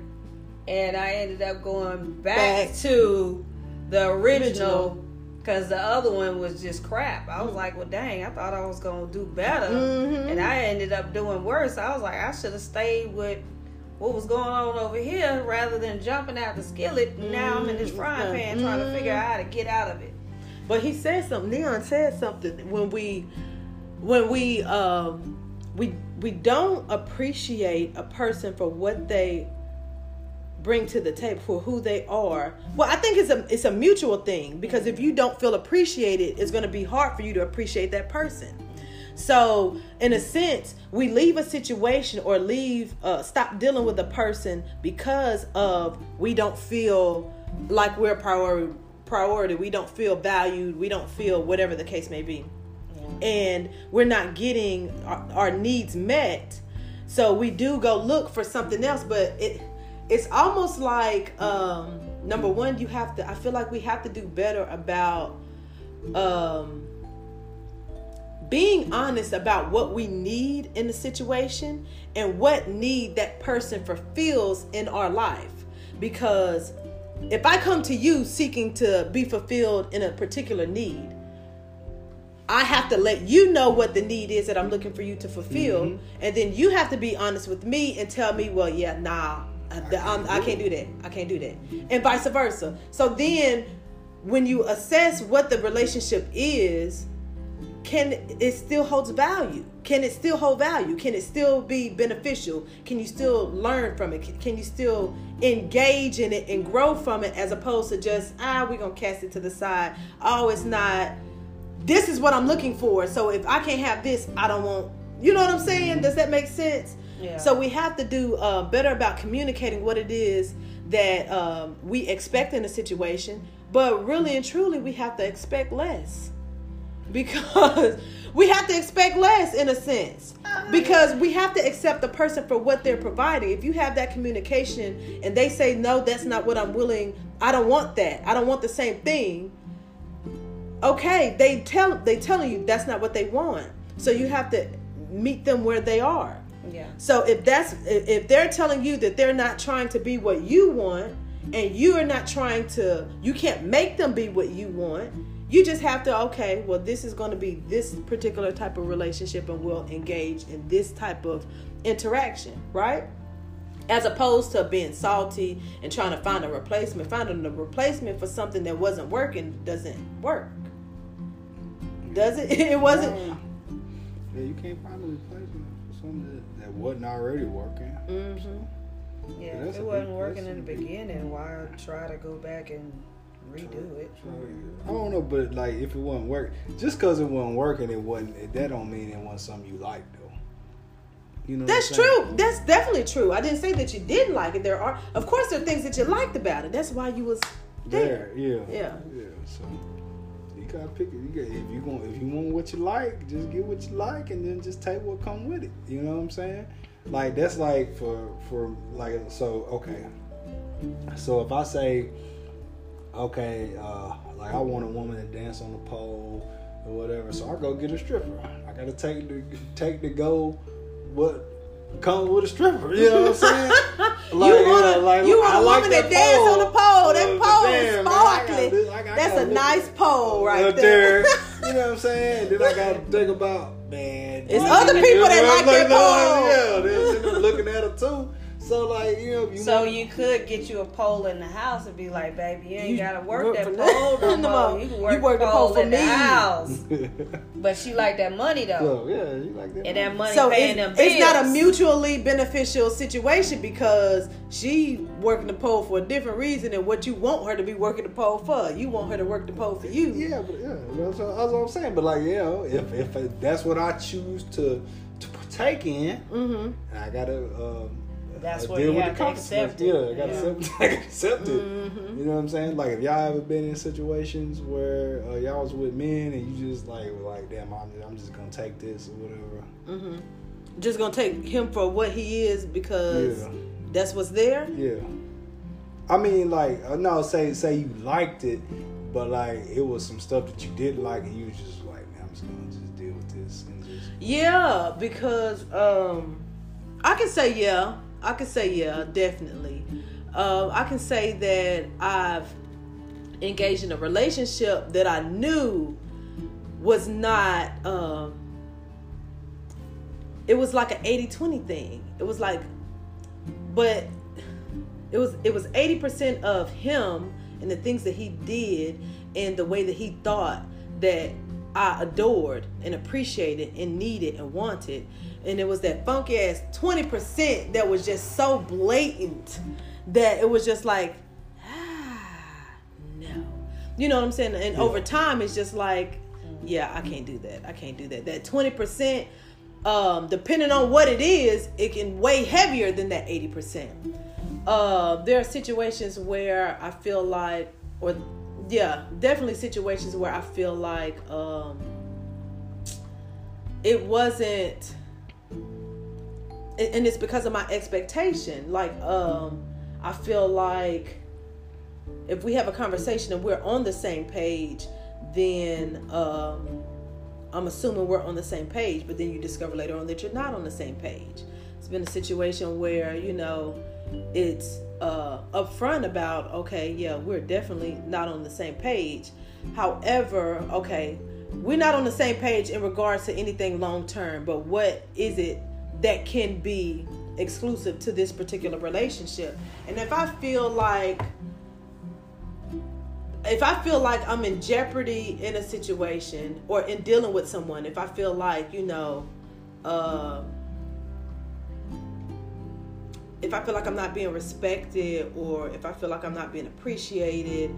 and I ended up going back, Back. to the original because the other one was just crap. I was like, well, dang, I thought I was gonna do better, Mhm. and I ended up doing worse. I was like, I should have stayed with. What was going on over here rather than jumping out the skillet? and Now I'm in this frying pan trying to figure out how to get out of it. But he said something. Neon said something when we when we um we we don't appreciate a person for what they bring to the table for who they are. Well, I think it's a it's a mutual thing because if you don't feel appreciated, it's going to be hard for you to appreciate that person. So, in a sense, we leave a situation or leave uh, stop dealing with a person because of we don't feel like we're priority priority. We don't feel valued. We don't feel whatever the case may be and we're not getting our, our needs met so we do go look for something else but it it's almost like um number one you have to i feel like we have to do better about um being honest about what we need in the situation and what need that person fulfills in our life. Because if i come to you seeking to be fulfilled in a particular need I have to let you know what the need is that I'm looking for you to fulfill, and then you have to be honest with me and tell me, well, yeah, nah, I, I'm, I can't do that. I can't do that, and vice versa. So then, when you assess what the relationship is, can it still holds value? Can it still hold value? Can it still be beneficial? Can you still learn from it? Can, you still engage in it and grow from it as opposed to just ah, we're gonna cast it to the side. Oh, it's not this is what I'm looking for. So if I can't have this, I don't want. You know what I'm saying? Does that make sense? So we have to do uh, better about communicating what it is that um, we expect in a situation. But really and truly, we have to expect less. Because we have to expect less in a sense. Because we have to accept the person for what they're providing. If you have that communication and they say no that's not what i'm willing. I don't want that. I don't want the same thing okay they tell they telling you that's not what they want. So you have to meet them where they are Yeah. so if that's if if they're telling you that they're not trying to be what you want and you are not trying to you can't make them be what you want you just have to okay well this is going to be this particular type of relationship and we'll engage in this type of interaction right as opposed to being salty and trying to find a replacement finding a replacement for something that wasn't working doesn't work Does it? It wasn't. Yeah, you can't find a replacement for something that, wasn't already working. Mm-hmm. Yeah, if it wasn't big working in the beginning, why try to go back and redo it? I don't know, but like if it wasn't work, just because it wasn't working, it wasn't. That don't mean it wasn't something you liked though. You know. That's true. That's definitely true. I didn't say that you didn't like it. There are, of course, there are things that you liked about it. That's why you was there. There, yeah, Yeah. yeah. So gotta pick it. You got if you going if you want what you like, just get what you like, and then just take what come with it. You know what I'm saying? Like that's like for for like so okay. So if I say, okay, uh, like I want a woman to dance on the pole or whatever, so I go get a stripper. I gotta take the take the go what come with a stripper. You know what I'm saying? you want yeah, a, like, you want a like woman that that dance on the pole. That Uh, pole is man, gotta sparkling. look- I gotta That's a nice pole right up there. there. you know what I'm saying? Then I gotta think about man. It's other people that you know, like that pole. Yeah, they're looking at her too. So like you know, you So want- you could get you a pole in the house and be like, baby, you ain't You gotta work work that pole no more. more. You can You work, work the the pole pole for in the me. house. But she like that money though. so yeah, you like that. And that one? money So paying it's, them bills. it's not a mutually beneficial situation because she working the pole for a different reason than what you want her to be working the pole for. You want her to work the pole for you. Yeah, but yeah, that's what, that's what I'm saying. But like, you know, if if that's what I choose to to partake in, Mm-hmm. I gotta um, That's where deal you with have to accept it. Yeah, I gotta Yeah. accept, I accept it. Mm-hmm. You know what I'm saying? Like if y'all ever been in situations where uh, y'all was with men and you just like were like, damn, I'm, I'm just gonna take this or whatever. Mm-hmm. Just gonna take him for what he is because Yeah. that's what's there. Yeah. I mean, like, uh, no, say say you liked it, but like it was some stuff that you didn't like, and you was just like, man, I'm just gonna just deal with this and just. Yeah, because um, I can say yeah. I can say yeah, definitely. Um, I can say that I've engaged in a relationship that I knew was not. Um, it was like an 80-20 thing. It was like, but it was it was 80% of him and the things that he did and the way that he thought that I adored and appreciated and needed and wanted. And it was that funky ass 20% that was just so blatant that it was just like, ah, no. You know what I'm saying? And over time, it's just like, yeah, I can't do that. I can't do that. That 20%, um, depending on what it is, it can weigh heavier than that 80%. Uh, there are situations where I feel like, or yeah, definitely situations where I feel like um, it wasn't, and it's because of my expectation. Like, um, I feel like if we have a conversation and we're on the same page, then um, I'm assuming we're on the same page. But then you discover later on that you're not on the same page. It's been a situation where you know it's uh, upfront about okay, yeah, we're definitely not on the same page. However, okay, we're not on the same page in regards to anything long term. But what is it that can be exclusive to this particular relationship? And if I feel like if I feel like I'm in jeopardy in a situation or in dealing with someone, if I feel like, you know, uh, if I feel like I'm not being respected or if I feel like I'm not being appreciated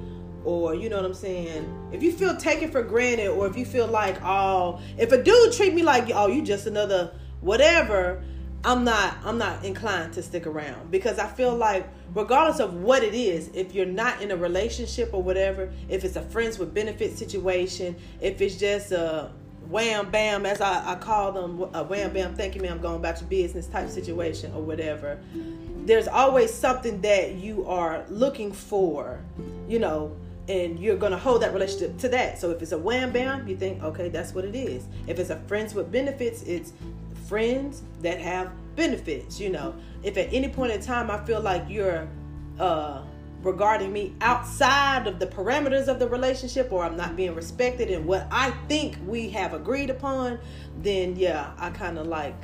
or you know what I'm saying, if you feel taken for granted or if you feel like, oh, if a dude treat me like, oh, you just another whatever, I'm not I'm not inclined to stick around. Because I feel like regardless of what it is, if you're not in a relationship or whatever, if it's a friends with benefit situation, if it's just a wham bam as I, I call them a wham bam thank you ma'am going back to business type situation or whatever there's always something that you are looking for you know and you're gonna hold that relationship to that. So if it's a wham bam you think okay that's what it is. If it's a friends with benefits it's friends that have benefits you know if at any point in time i feel like you're uh regarding me outside of the parameters of the relationship or i'm not being respected in what i think we have agreed upon then yeah i kind of like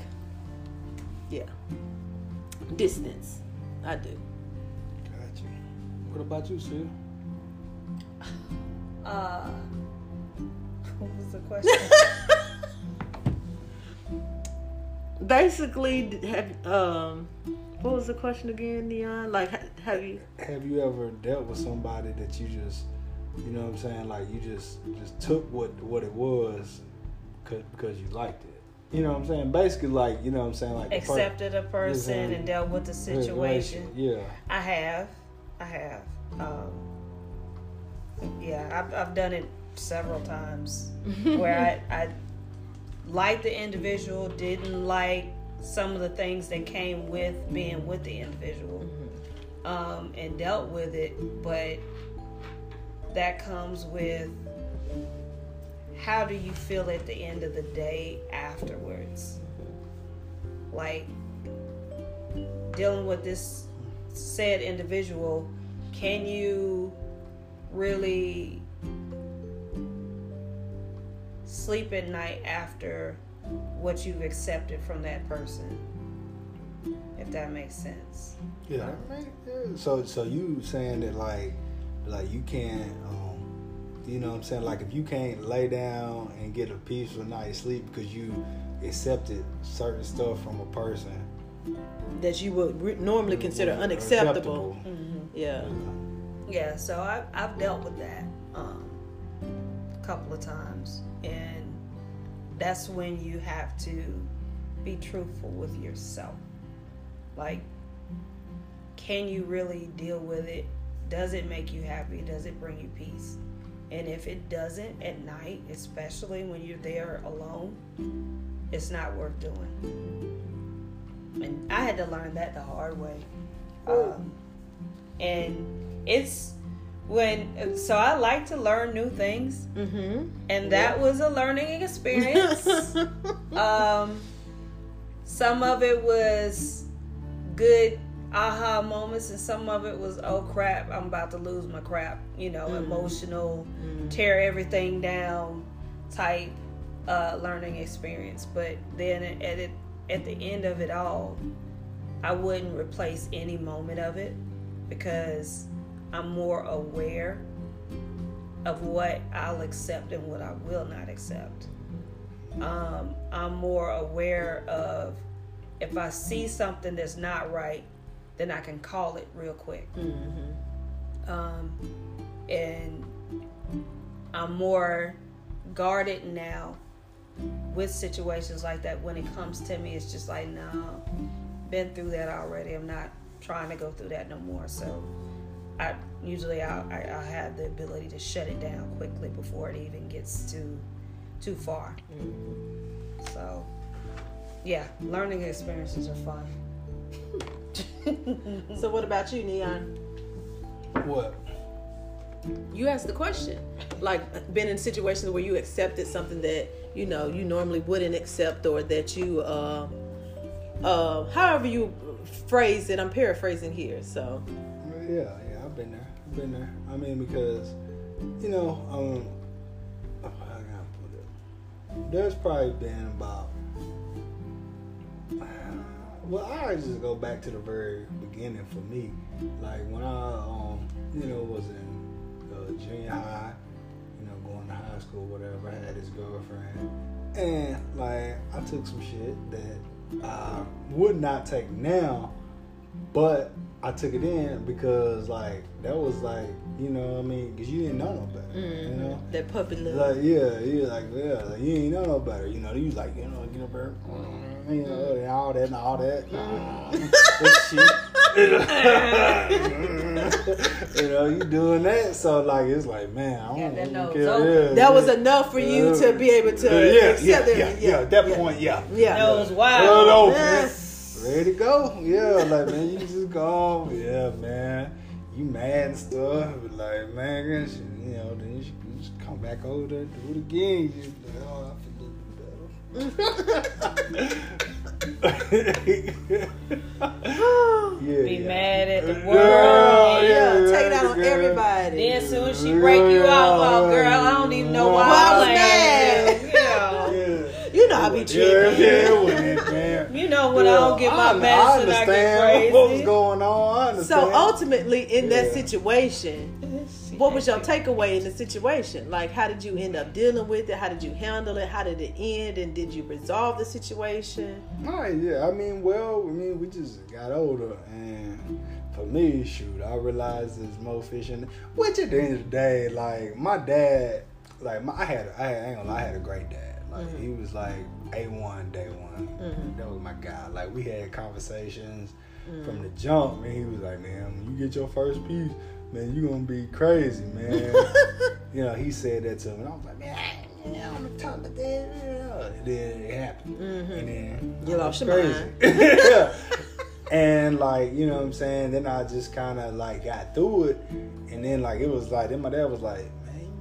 yeah distance i do Gotcha. What about you, Sid? Uh, What was the question? Basically, have um, what was the question again, Neon? Like, have you? Have you ever dealt with somebody that you just, you know what I'm saying, like you just just took what what it was, cause, because you liked it. You know what I'm saying? Basically, like you know what I'm saying, like the per- Accepted a person and dealt with the situation. Yeah. I have. I have. Um, yeah, I've, I've done it several times where I, I liked the individual, didn't like some of the things that came with being with the individual, um, and dealt with it. But that comes with how do you feel at the end of the day afterwards? Like dealing with this said individual, can you really sleep at night after what you've accepted from that person? If that makes sense. Yeah. So so you saying that like like you can't um you know what I'm saying like if you can't lay down and get a peaceful night's sleep because you accepted certain stuff from a person That you would re- normally consider unacceptable. Yeah. Yeah, so I've, I've dealt with that um, a couple of times. That's when you have to be truthful with yourself. Like, can you really deal with it? Does it make you happy? Does it bring you peace? And if it doesn't at night, especially when you're there alone, it's not worth doing. And I had to learn that the hard way. Um, and it's when so I like to learn new things, Mm-hmm. and that was a learning experience. um, some of it was good aha moments, and some of it was oh crap, I'm about to lose my crap. You know, emotional, tear everything down type uh, learning experience. But then at it, at the end of it all, I wouldn't replace any moment of it because I'm more aware of what I'll accept and what I will not accept. Um, I'm more aware of if I see something that's not right, then I can call it real quick. Um, and I'm more guarded now with situations like that. When it comes to me, it's just like, no, been through that already. I'm not trying to go through that no more. So I usually I, I, I have the ability to shut it down quickly before it even gets too too far. So yeah, learning experiences are fun. So what about you, Neon? What? You asked the question. Like been in situations where you accepted something that you know you normally wouldn't accept, or that you, uh, uh, however you phrase it. I'm paraphrasing here. So Yeah, yeah, I've been there. I mean, because you know, um, can I put it? There's probably been about. Well, I just go back to the very beginning for me. Like when I, um, you know, was in uh, junior high, you know, going to high school, whatever. I had this girlfriend, and like I took some shit that I would not take now, but I took it in because like that was like you know what I mean because you didn't know no better, you mm-hmm. know. that puppy love. Like yeah, yeah, like yeah, like, you ain't know no better. You know, you was like you know, you know, better, you know, mm-hmm. and all that and all that. Mm-hmm. that shit. you know, you doing that, so like it's like man, I don't, that even nose care. open. Yeah, that was enough for you to be able to yeah, yeah, accept yeah, it. yeah, yeah, At that point, yeah. yeah. Nose Well, wild. no, Yeah. Man. Ready to go? Yeah, like man, you just go. Yeah, man. You mad and stuff, but like man, you know, then you should just come back over there, do it again. You just, like, oh, I feel better. yeah, Be yeah. mad at the world. Yeah, yeah, take it out on girl. everybody. Then soon as she break you out, oh girl, I don't even know why Why I I was was mad. You know, Yeah. I be Yeah, tripping. yeah, you know when I don't get my I, medicine, I I, understand get crazy. what was going on. I. So ultimately, in that situation, what was your takeaway in the situation? Like, how did you end up dealing with it? How did you handle it? How did it end? And did you resolve the situation? Right, yeah. I mean, well, I mean, we just got older, and for me, shoot, I realized there's more fishing. Which at the end of the day, like my dad, like my, I had, I, had, I ain't gonna lie, I had a great dad. Like mm-hmm. he was like a one day one. Mm-hmm. That was my guy. Like we had conversations mm-hmm. from the jump, man. He was like, man, when you get your first piece man, you gonna be crazy, man. you know, he said that to me. And I was like, man, yeah, I'm talking about that. And then it happened. Mm-hmm. And then you lost your mind. yeah. And like, you know what I'm saying? Then I just kinda like got through it. And then like it was like then my dad was like,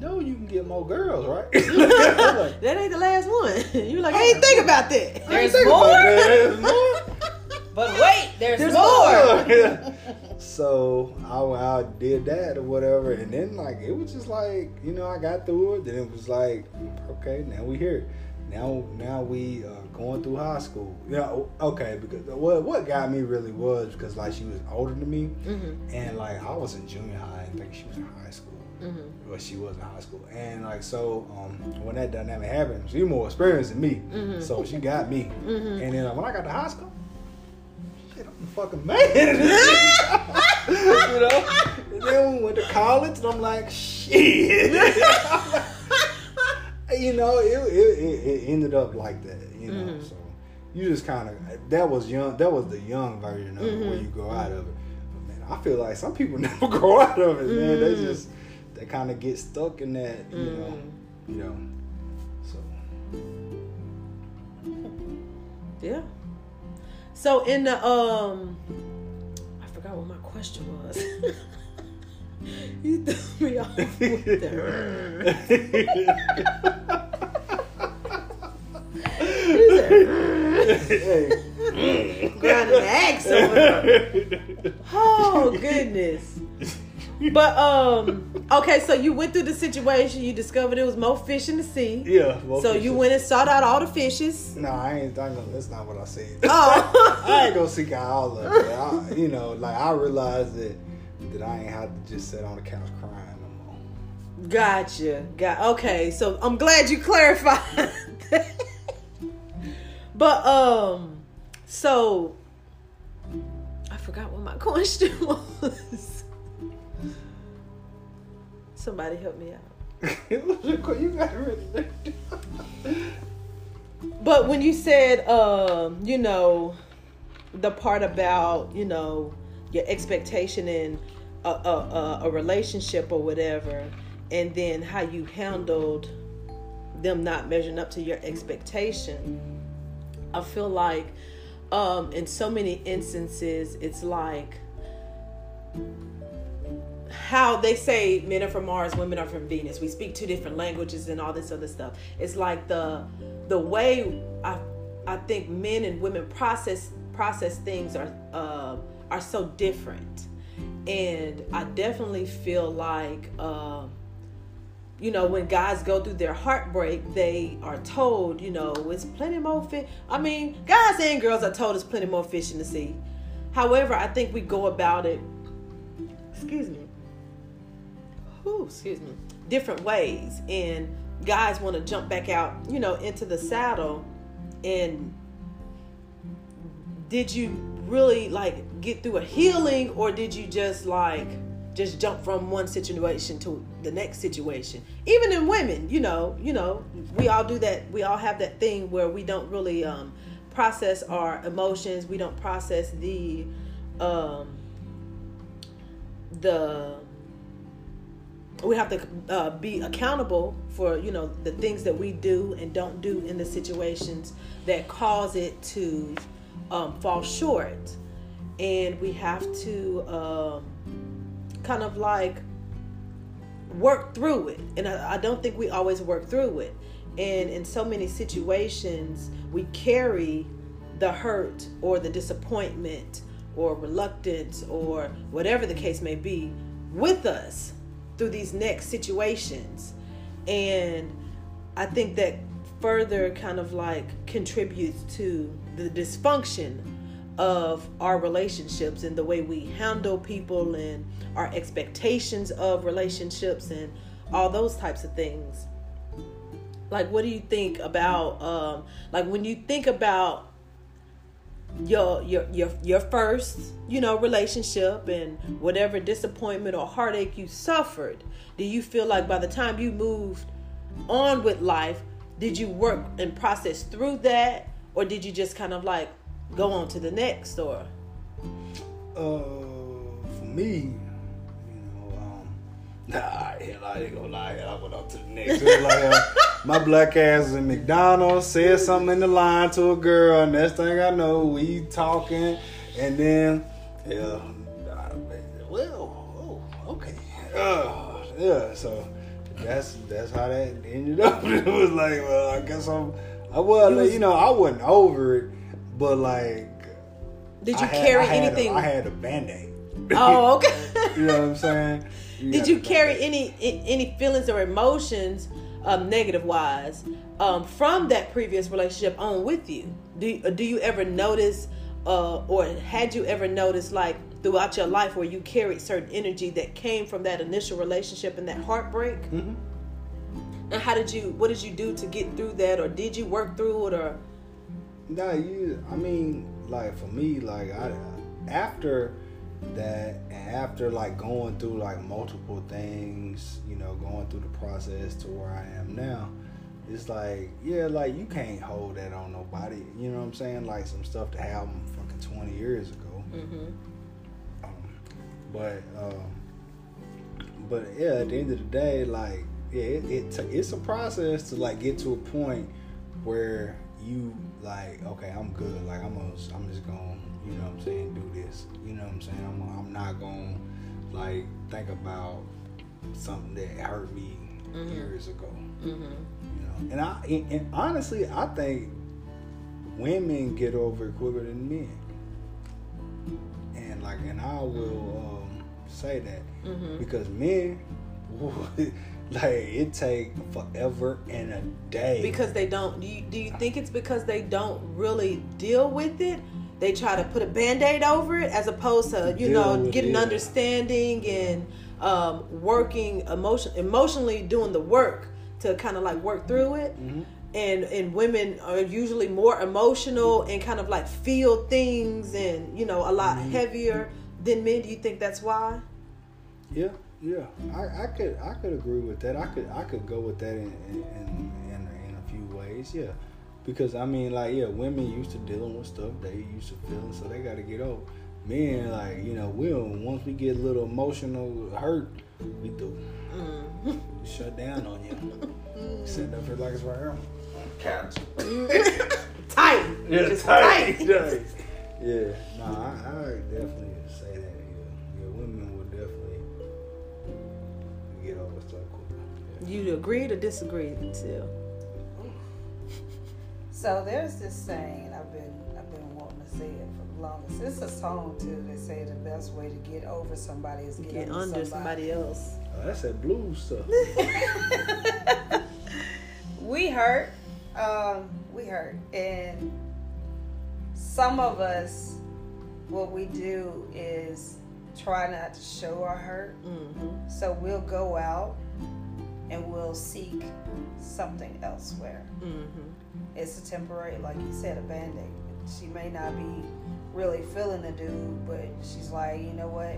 know you can get more girls, right? like, that ain't the last one. you like, I ain't think about that. There's more. There's more. but wait, there's, there's more. more. So I, I did that or whatever, and then like it was just like you know I got through it. Then it was like okay, now we here. Now now we uh, going through high school. Yeah, you know, okay. Because what what got me really was because like she was older than me, mm-hmm. and like I was in junior high. I think she was in high school. Mm-hmm. Well, she was in high school, and like so, um, when that dynamic happened, she more experienced than me, mm-hmm. so she got me. Mm-hmm. And then like, when I got to high school, shit, I'm the fucking man. you know? And then we went to college, and I'm like, shit. you know, it, it, it, ended up like that. You know, mm-hmm. so you just kind of that was young. That was the young version of mm-hmm. it where you grow out of it. Man, I feel like some people never grow out of it. Man, they mm-hmm. just they kind of get stuck in that. You know, mm-hmm. you know. So yeah. So in the um, I forgot what my question was. you threw me off with that. hey. Grinding the axe over. Oh goodness. But um, okay, so you went through the situation. You discovered it was more fish in the sea. Yeah. So fishes. you went and sought out all the fishes. No, I ain't. I know, that's not what I said. Oh. I ain't gonna seek out all of it. I, you know, like I realized that that I ain't have to just sit on the couch crying no more. Gotcha. Got okay. So I'm glad you clarified. but um, so I forgot what my question was. Somebody help me out. you got but when you said, um, you know, the part about, you know, your expectation in a, a, a relationship or whatever, and then how you handled them not measuring up to your expectation, I feel like um, in so many instances, it's like how they say men are from Mars, women are from Venus. We speak two different languages and all this other stuff. It's like the the way I I think men and women process process things are uh, are so different, and I definitely feel like. Uh, you know, when guys go through their heartbreak, they are told, you know, it's plenty more fish. I mean, guys and girls are told it's plenty more fish in the sea. However, I think we go about it, excuse me, whew, excuse me, different ways. And guys want to jump back out, you know, into the saddle. And did you really like get through a healing or did you just like just jump from one situation to the next situation even in women you know you know we all do that we all have that thing where we don't really um, process our emotions we don't process the um, the we have to uh, be accountable for you know the things that we do and don't do in the situations that cause it to um, fall short. And we have to um, kind of like work through it. And I, I don't think we always work through it. And in so many situations we carry the hurt or the disappointment or reluctance or whatever the case may be with us through these next situations. And I think that further kind of like contributes to the dysfunction of our relationships and the way we handle people and our expectations of relationships and all those types of things like what do you think about um like when you think about your your your your first you know relationship and whatever disappointment or heartache you suffered do you feel like by the time you moved on with life did you work and process through that? Or did you just kind of like go on to the next or? Uh for me Nah, hell, I ain't gonna lie. I went up to the next. Like uh, my black ass was in McDonald's, said something in the line to a girl. and Next thing I know, we talking, and then, yeah, well, oh, okay, uh, yeah. So that's that's how that ended up. It was like, well, I guess I'm. I was, was you know, I wasn't over it, but like, did you had, carry I anything? A, I had a band aid. Oh, okay. you know what I'm saying? Did you carry any any feelings or emotions, um, negative wise, um, from that previous relationship on with you? Do do you ever notice, uh, or had you ever noticed like throughout your life where you carried certain energy that came from that initial relationship and that heartbreak? Mm-hmm. And how did you? What did you do to get through that, or did you work through it, or? No, you. I mean, like for me, like I after that and after like going through like multiple things you know going through the process to where i am now it's like yeah like you can't hold that on nobody. You know what i'm saying? Like some stuff that happened fucking 20 years ago. Mm-hmm. um, but um, but yeah at the end of the day like yeah it, it t- it's a process to like get to a point where you like okay i'm good like i'm gonna, i'm just gonna you know what I'm saying, do this. You know what I'm saying? I'm, I'm not to like think about something that hurt me mm-hmm. years ago. Mm-hmm. You know, and I and, and honestly, I think women get over it quicker than men. And like, and I will um, say that mm-hmm. because men, like, it take forever and a day because they don't. Do you, do you think it's because they don't really deal with it? they try to put a band-aid over it as opposed to you Deal know getting understanding and um, working emotion emotionally doing the work to kind of like work through it mm-hmm. and and women are usually more emotional and kind of like feel things and you know a lot mm-hmm. heavier than men do you think that's why yeah yeah I, I could i could agree with that i could i could go with that in in, in, in a few ways yeah because I mean, like, yeah, women used to dealing with stuff they used to feeling, so they got to get over. Men, like, you know, we once we get a little emotional hurt, we do mm. shut down on you. Mm. Sitting up here like it's right here. Couch. tight. Yeah, Just tight. tight. tight. Yeah, no, I, I definitely You agree or disagree, Till? So there's this saying I've been I've been wanting to say it for the longest. It's a song too. They say the best way to get over somebody is get, get under, under somebody. somebody, else. Oh, that's that blues stuff. we hurt. Um, we hurt, and some of us, what we do is try not to show our hurt. Mm-hmm. So we'll go out and we'll seek something elsewhere. Mm-hmm it's a temporary, like you said, a band aid. She may not be really feeling the dude, but she's like, you know what?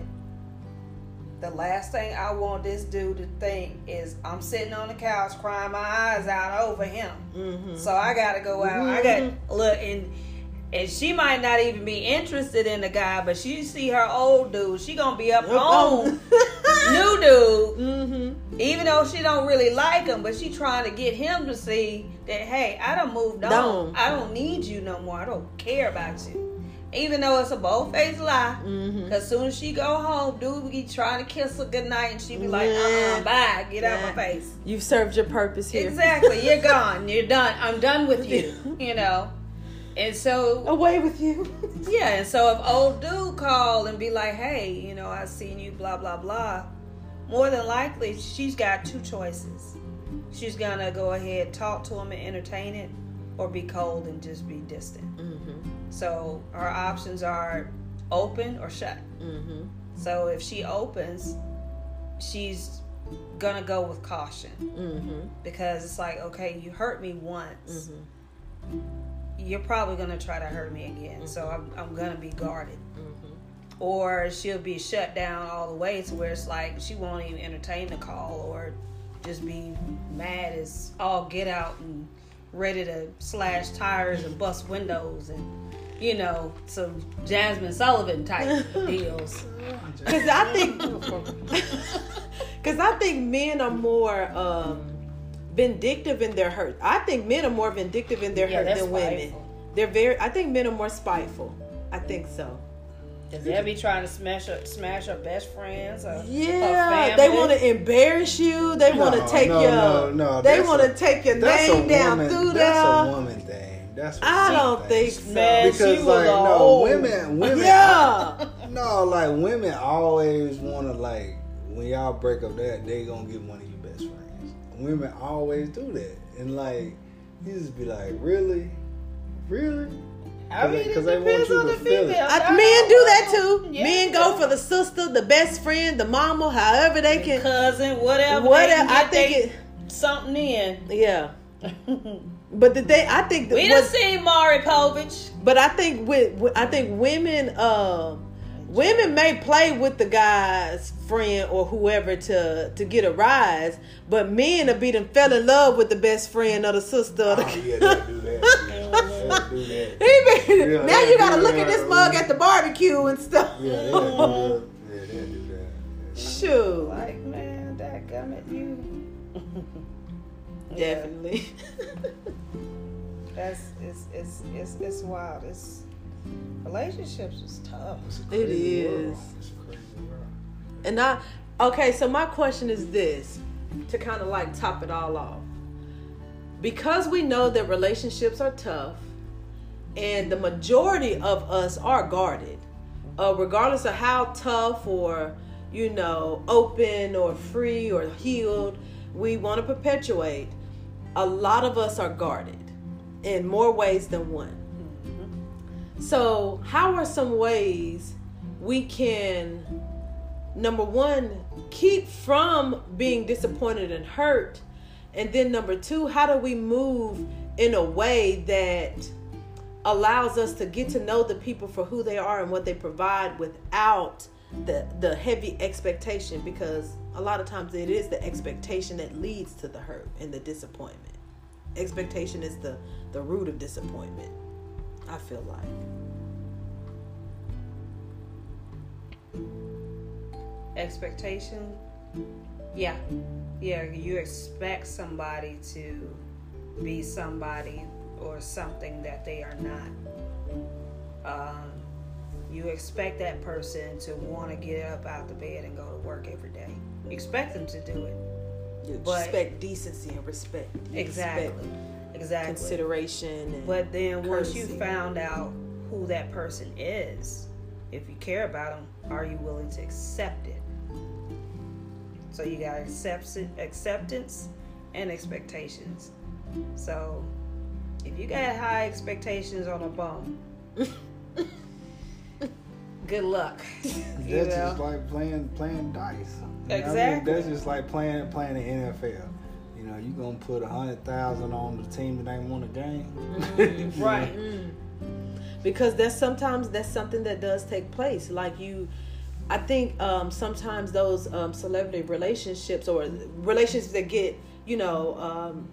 The last thing I want this dude to think is I'm sitting on the couch crying my eyes out over him. Mm-hmm. So I gotta go out. Mm-hmm. I got look and and she might not even be interested in the guy, but she see her old dude, she gonna be up on new dude. Mm-hmm. Even though she don't really like him, but she trying to get him to see that hey, I don't moved on. Don't. I don't need you no more. I don't care about you. Even though it's a bold faced lie, mm-hmm. cause soon as she go home, dude be trying to kiss her goodnight, and she be like, "Uh, uh bye, get yeah. out my face." You've served your purpose here. Exactly, you're gone. You're done. I'm done with you. You know. And so away with you. yeah, and so if old dude call and be like, "Hey, you know, I seen you," blah blah blah. More than likely, she's got two choices. She's gonna go ahead, talk to him, and entertain it, or be cold and just be distant. Mm-hmm. So her options are open or shut. Mm-hmm. So if she opens, she's gonna go with caution Mm-hmm. because it's like, okay, you hurt me once. Mm-hmm. You're probably gonna try to hurt me again. So I'm, I'm gonna be guarded. Or she'll be shut down all the way to where it's like she won't even entertain the call or just be mad as all get out and ready to slash tires and bust windows and you know some Jazmine Sullivan type deals. Because I think, because I think men are more um, vindictive in their hurt. I think men are more vindictive in their Yeah, hurt they're than women. They're very. I think men are more spiteful. I think so. Cause they'll be trying to smash her, smash her best friends. Or Yeah, they want to embarrass you. They want to No, take no, your. no, no, they want to take your name down woman. through That's a woman thing. That's what I don't think so. Man, Because she was like no hoe. women, women. Yeah. No, like women always want to like when y'all break up that they gonna get one of your best friends. Women always do that, and like you just be like, really, really. I mean, it 'Cause they want depends you on to the feel it. female. I, I men don't that too. Yeah. Men go for the sister, the best friend, the mama, however they can. cousin, whatever. Whatever. They I think get it. something in. Yeah. But the they, I think that we done what- seen Maury Povich. But I think with, with- I think women uh, women may play with the guy's friend or whoever to to get a rise, but men will be them fell in love with the best friend or the sister. Oh yeah, they'll do that. Yeah, they'll do that. He Yeah, now you gotta look at this mug at the barbecue and stuff. Yeah, they'll do that. Yeah, they'll do that. Shoot, Like, man, that gum at you. Definitely. That's it's it's it's it's wild. It's relationships is tough. It's a It crazy world. It's a crazy world. And I, okay, so my question is this to kind of like top it all off. Because we know that relationships are tough and the majority of us are guarded, uh, regardless of how tough or, you know, open or free or healed we want to perpetuate, a lot of us are guarded in more ways than one. So, how are some ways we can number one, keep from being disappointed and hurt. And then number two, how do we move in a way that allows us to get to know the people for who they are and what they provide without the the heavy expectation because a lot of times it is the expectation that leads to the hurt and the disappointment. Expectation is the the root of disappointment. I feel like. Expectation. Yeah. Yeah, you expect somebody to be somebody or something that they are not. Um, you expect that person to want to get up out the bed and go to work every day. You expect them to do it. You But- expect decency and respect. You Exactly. expect Exactly. consideration and But then once you found out who that person is, if you care about them, are you willing to accept it? So you got accept acceptance and expectations. So if you got high expectations on a bum, good luck. You That's just like playing playing dice. You know what I mean? Exactly. That's just like playing playing the NFL. You know, you gonna put a hundred thousand on the team that ain't won a game. Right. because that's sometimes that's something that does take place like you i think um, sometimes those um, celebrity relationships or relationships that get you know um,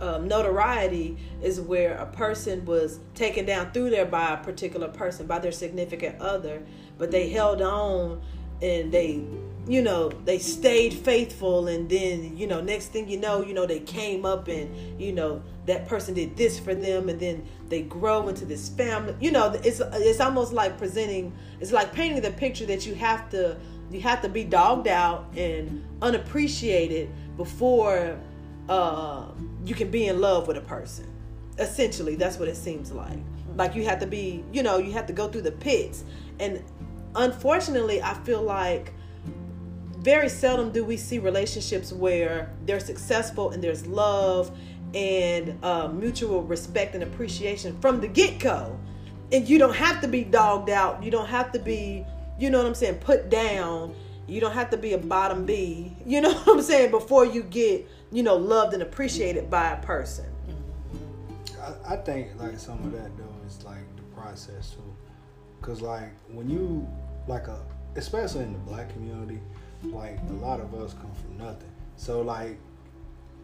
um, notoriety is where a person was taken down through there by a particular person by their significant other but they held on and they you know they stayed faithful and then you know next thing you know you know they came up and you know that person did this for them and then they grow into this family. You know it's it's almost like presenting it's like painting the picture that you have to you have to be dogged out and unappreciated before uh, you can be in love with a person. Essentially that's what it seems like. Like you have to be you know you have to go through the pits. And unfortunately i feel like very seldom do we see relationships where they're successful and there's love and uh, mutual respect and appreciation from the get-go and you don't have to be dogged out. You don't have to be, you know what I'm saying, put down. You don't have to be a bottom B. You know what I'm saying before you get, you know, loved and appreciated by a person. I, I think like some of that though is like the process too, cause like when you like a especially in the black community, like a lot of us come from nothing. So like,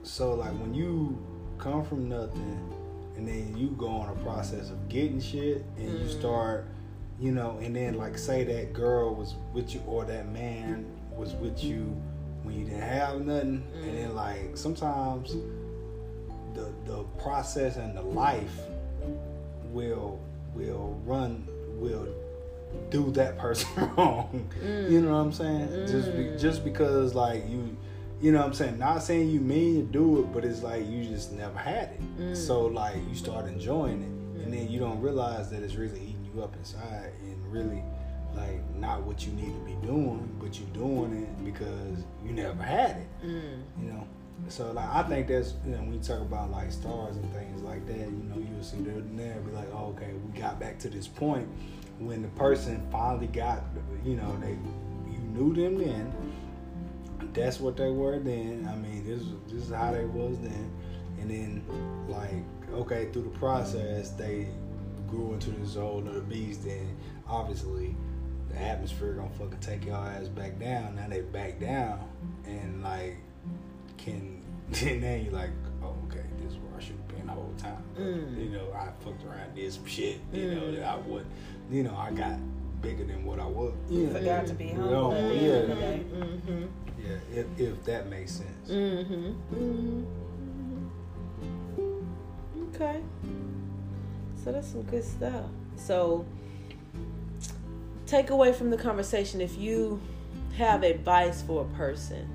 so like when you come from nothing, and then you go on a process of getting shit, and mm. you start, you know, and then like say that girl was with you or that man was with you when you didn't have nothing, mm. and then mm. like sometimes the the process and the life will will run will do that person wrong. Mm. You know what I'm saying? Mm. Just be, just because like you you know what I'm saying? Not saying you mean to do it, but it's like you just never had it. Mm. So like you start enjoying it and then you don't realize that it's really eating you up inside and really like not what you need to be doing, but you're doing it because you never had it. Mm. You know? So like I think that's you know when you talk about like stars and things like that, you know, you'll see them there be like, oh, okay, we got back to this point when the person finally got, you know, they you knew them then. That's what they were then. I mean, this this is how they was then, and then like okay, through the process, they grew into this whole other beast. Then obviously, the atmosphere gonna fucking take your ass back down. Now they back down, and like can then you're like, oh, okay, this I should have been the whole time. Mm. You know, I fucked around this shit. You mm. know that I would, you know, I got bigger than what I was. You yeah. forgot to be humble. You know, yeah, mm-hmm. yeah. If, if that makes sense. Mm-hmm. Mm-hmm. Okay. So that's some good stuff. So take away from the conversation if you have advice for a person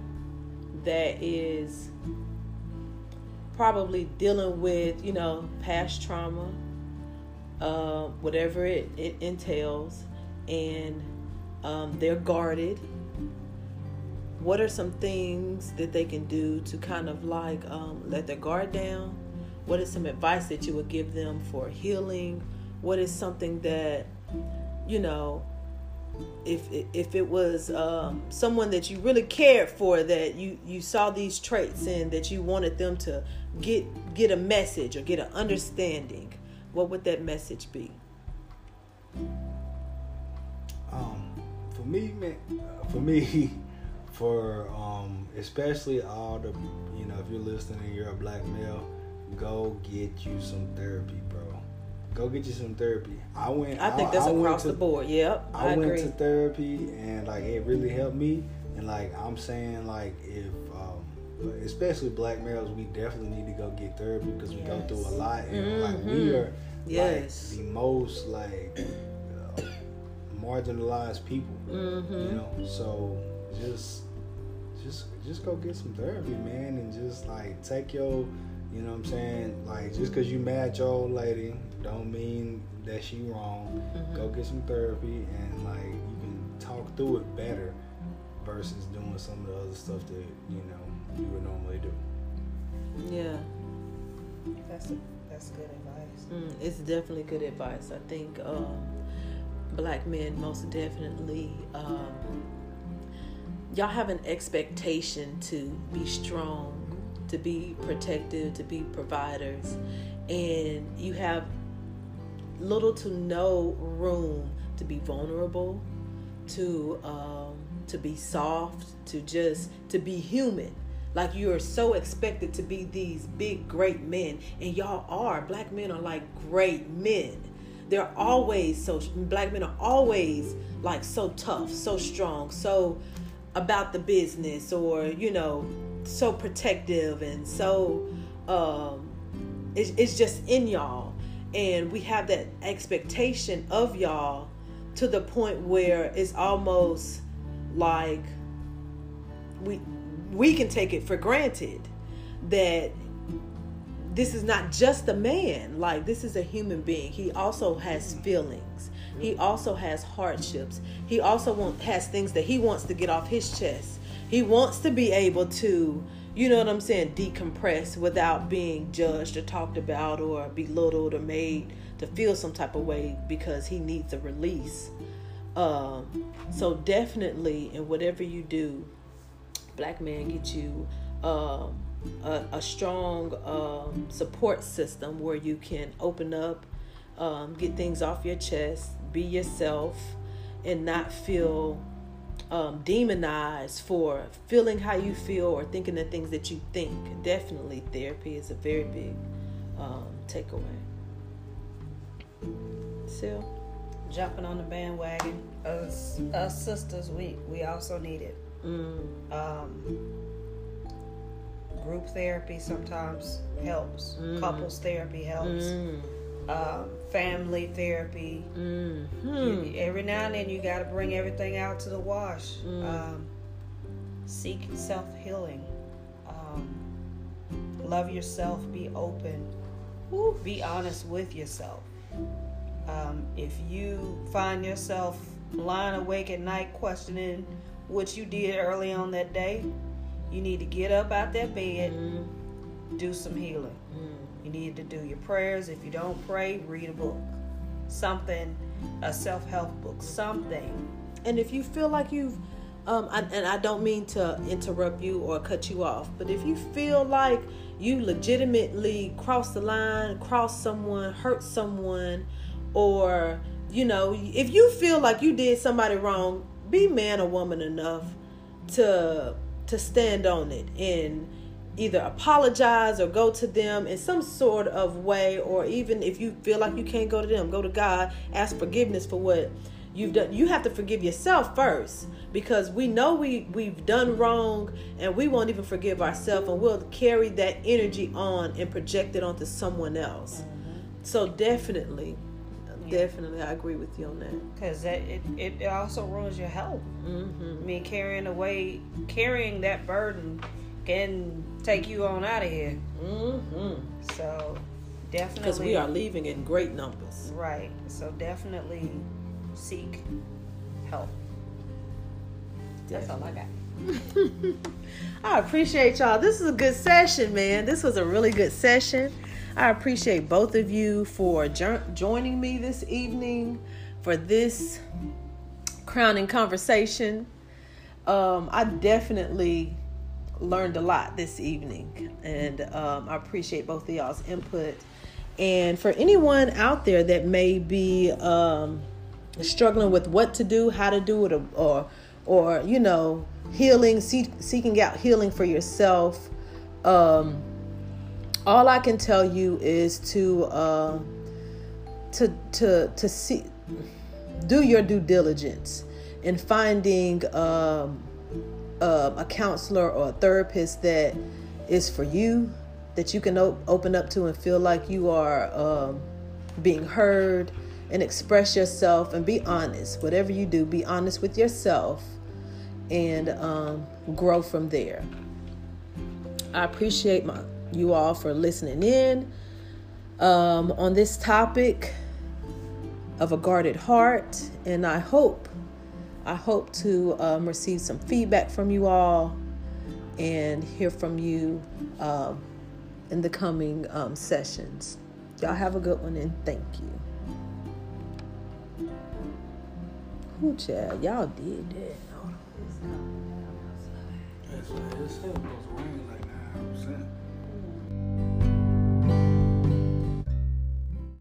that is probably dealing with, you know, past trauma, uh, whatever it, it entails, and um, they're guarded. What are some things that they can do to kind of like um, let their guard down? What is some advice that you would give them for healing? What is something that, you know, if if it was um, someone that you really cared for that you you saw these traits in that you wanted them to get get a message or get an understanding what would that message be? Um for me man for me for um especially all the you know if you're listening and you're a black male go get you some therapy bro go get you some therapy. I went. I think that's I, across to, the board. Yep, I, I went to therapy and like it really helped me. And like I'm saying, like if um, especially black males, we definitely need to go get therapy because we yes. go through a lot and mm-hmm. like we mm-hmm. are yes. like the most like uh, marginalized people. Mm-hmm. You know, so just just just go get some therapy, man, and just like take your you know what I'm saying? Like just cause you mad your old lady don't mean that she wrong. Mm-hmm. Go get some therapy and like you can talk through it better versus doing some of the other stuff that, you know, you would normally do. Yeah. That's that's good advice. Mm, it's definitely good advice. I think um, black men most definitely um, y'all have an expectation to be strong to be protective, to be providers, and you have little to no room to be vulnerable, to um, to be soft, to just to be human. Like you are so expected to be these big, great men, and y'all are. Black men are like great men. They're always so. Black men are always like so tough, so strong, so about the business, or you know, so protective and so um, it's, it's just in y'all and we have that expectation of y'all to the point where it's almost like we we can take it for granted that this is not just a man. Like this is a human being. He also has feelings. He also has hardships. He also want, has things that he wants to get off his chest. He wants to be able to, you know what I'm saying, decompress without being judged or talked about or belittled or made to feel some type of way because he needs a release. Um, so definitely, in whatever you do, black man, get you um, a, a, strong um, support system where you can open up, um, get things off your chest, be yourself, and not feel um, demonized for feeling how you feel or thinking the things that you think. Definitely, therapy is a very big um, takeaway. Sil? Jumping on the bandwagon. Us, us sisters, we, we also need it. Mm. Um, group therapy sometimes helps, mm. couples therapy helps. Mm um, family therapy. Mm-hmm. every now and then, you got to bring everything out to the wash. Mm. Um, seek self healing. Um, love yourself. Be open. Woo, be honest with yourself. Um, if you find yourself lying awake at night questioning what you did early on that day, you need to get up out that bed, mm. do some healing. You need to do your prayers. If you don't pray, read a book. Something, a self help book, something. And if you feel like you've, um, I, and I don't mean to interrupt you or cut you off, but if you feel like you legitimately crossed the line, crossed someone, hurt someone, or, you know, if you feel like you did somebody wrong, be man or woman enough to to stand on it and either apologize or go to them in some sort of way or even if you feel like you can't go to them go to god ask forgiveness for what you've done you have to forgive yourself first because we know we we've done wrong and we won't even forgive ourselves and we'll carry that energy on and project it onto someone else mm-hmm. so definitely yeah. definitely i agree with you on that because it, it also ruins your health mm-hmm. i mean carrying away carrying that burden can take you on out of here. Mm-hmm. So definitely, because we are leaving in great numbers. Right. So definitely seek help. That's all I got. I appreciate y'all. This is a good session, man. This was a really good session. I appreciate both of you for jo- joining me this evening for this crowning conversation. Um, I definitely learned a lot this evening, and um, I appreciate both of y'all's input. And for anyone out there that may be um, struggling with what to do, how to do it, or or, you know, healing, seek, seeking out healing for yourself, um, all I can tell you is to uh, to to to see, do your due diligence in finding. Um, um, a counselor or a therapist that is for you, that you can op- open up to and feel like you are um, being heard and express yourself and be honest. Whatever you do, be honest with yourself and um, grow from there. I appreciate my you all for listening in um, on this topic of a guarded heart, and I hope I hope to um, receive some feedback from you all and hear from you um, in the coming um, sessions. Y'all have a good one and thank you. Child? Y'all did that.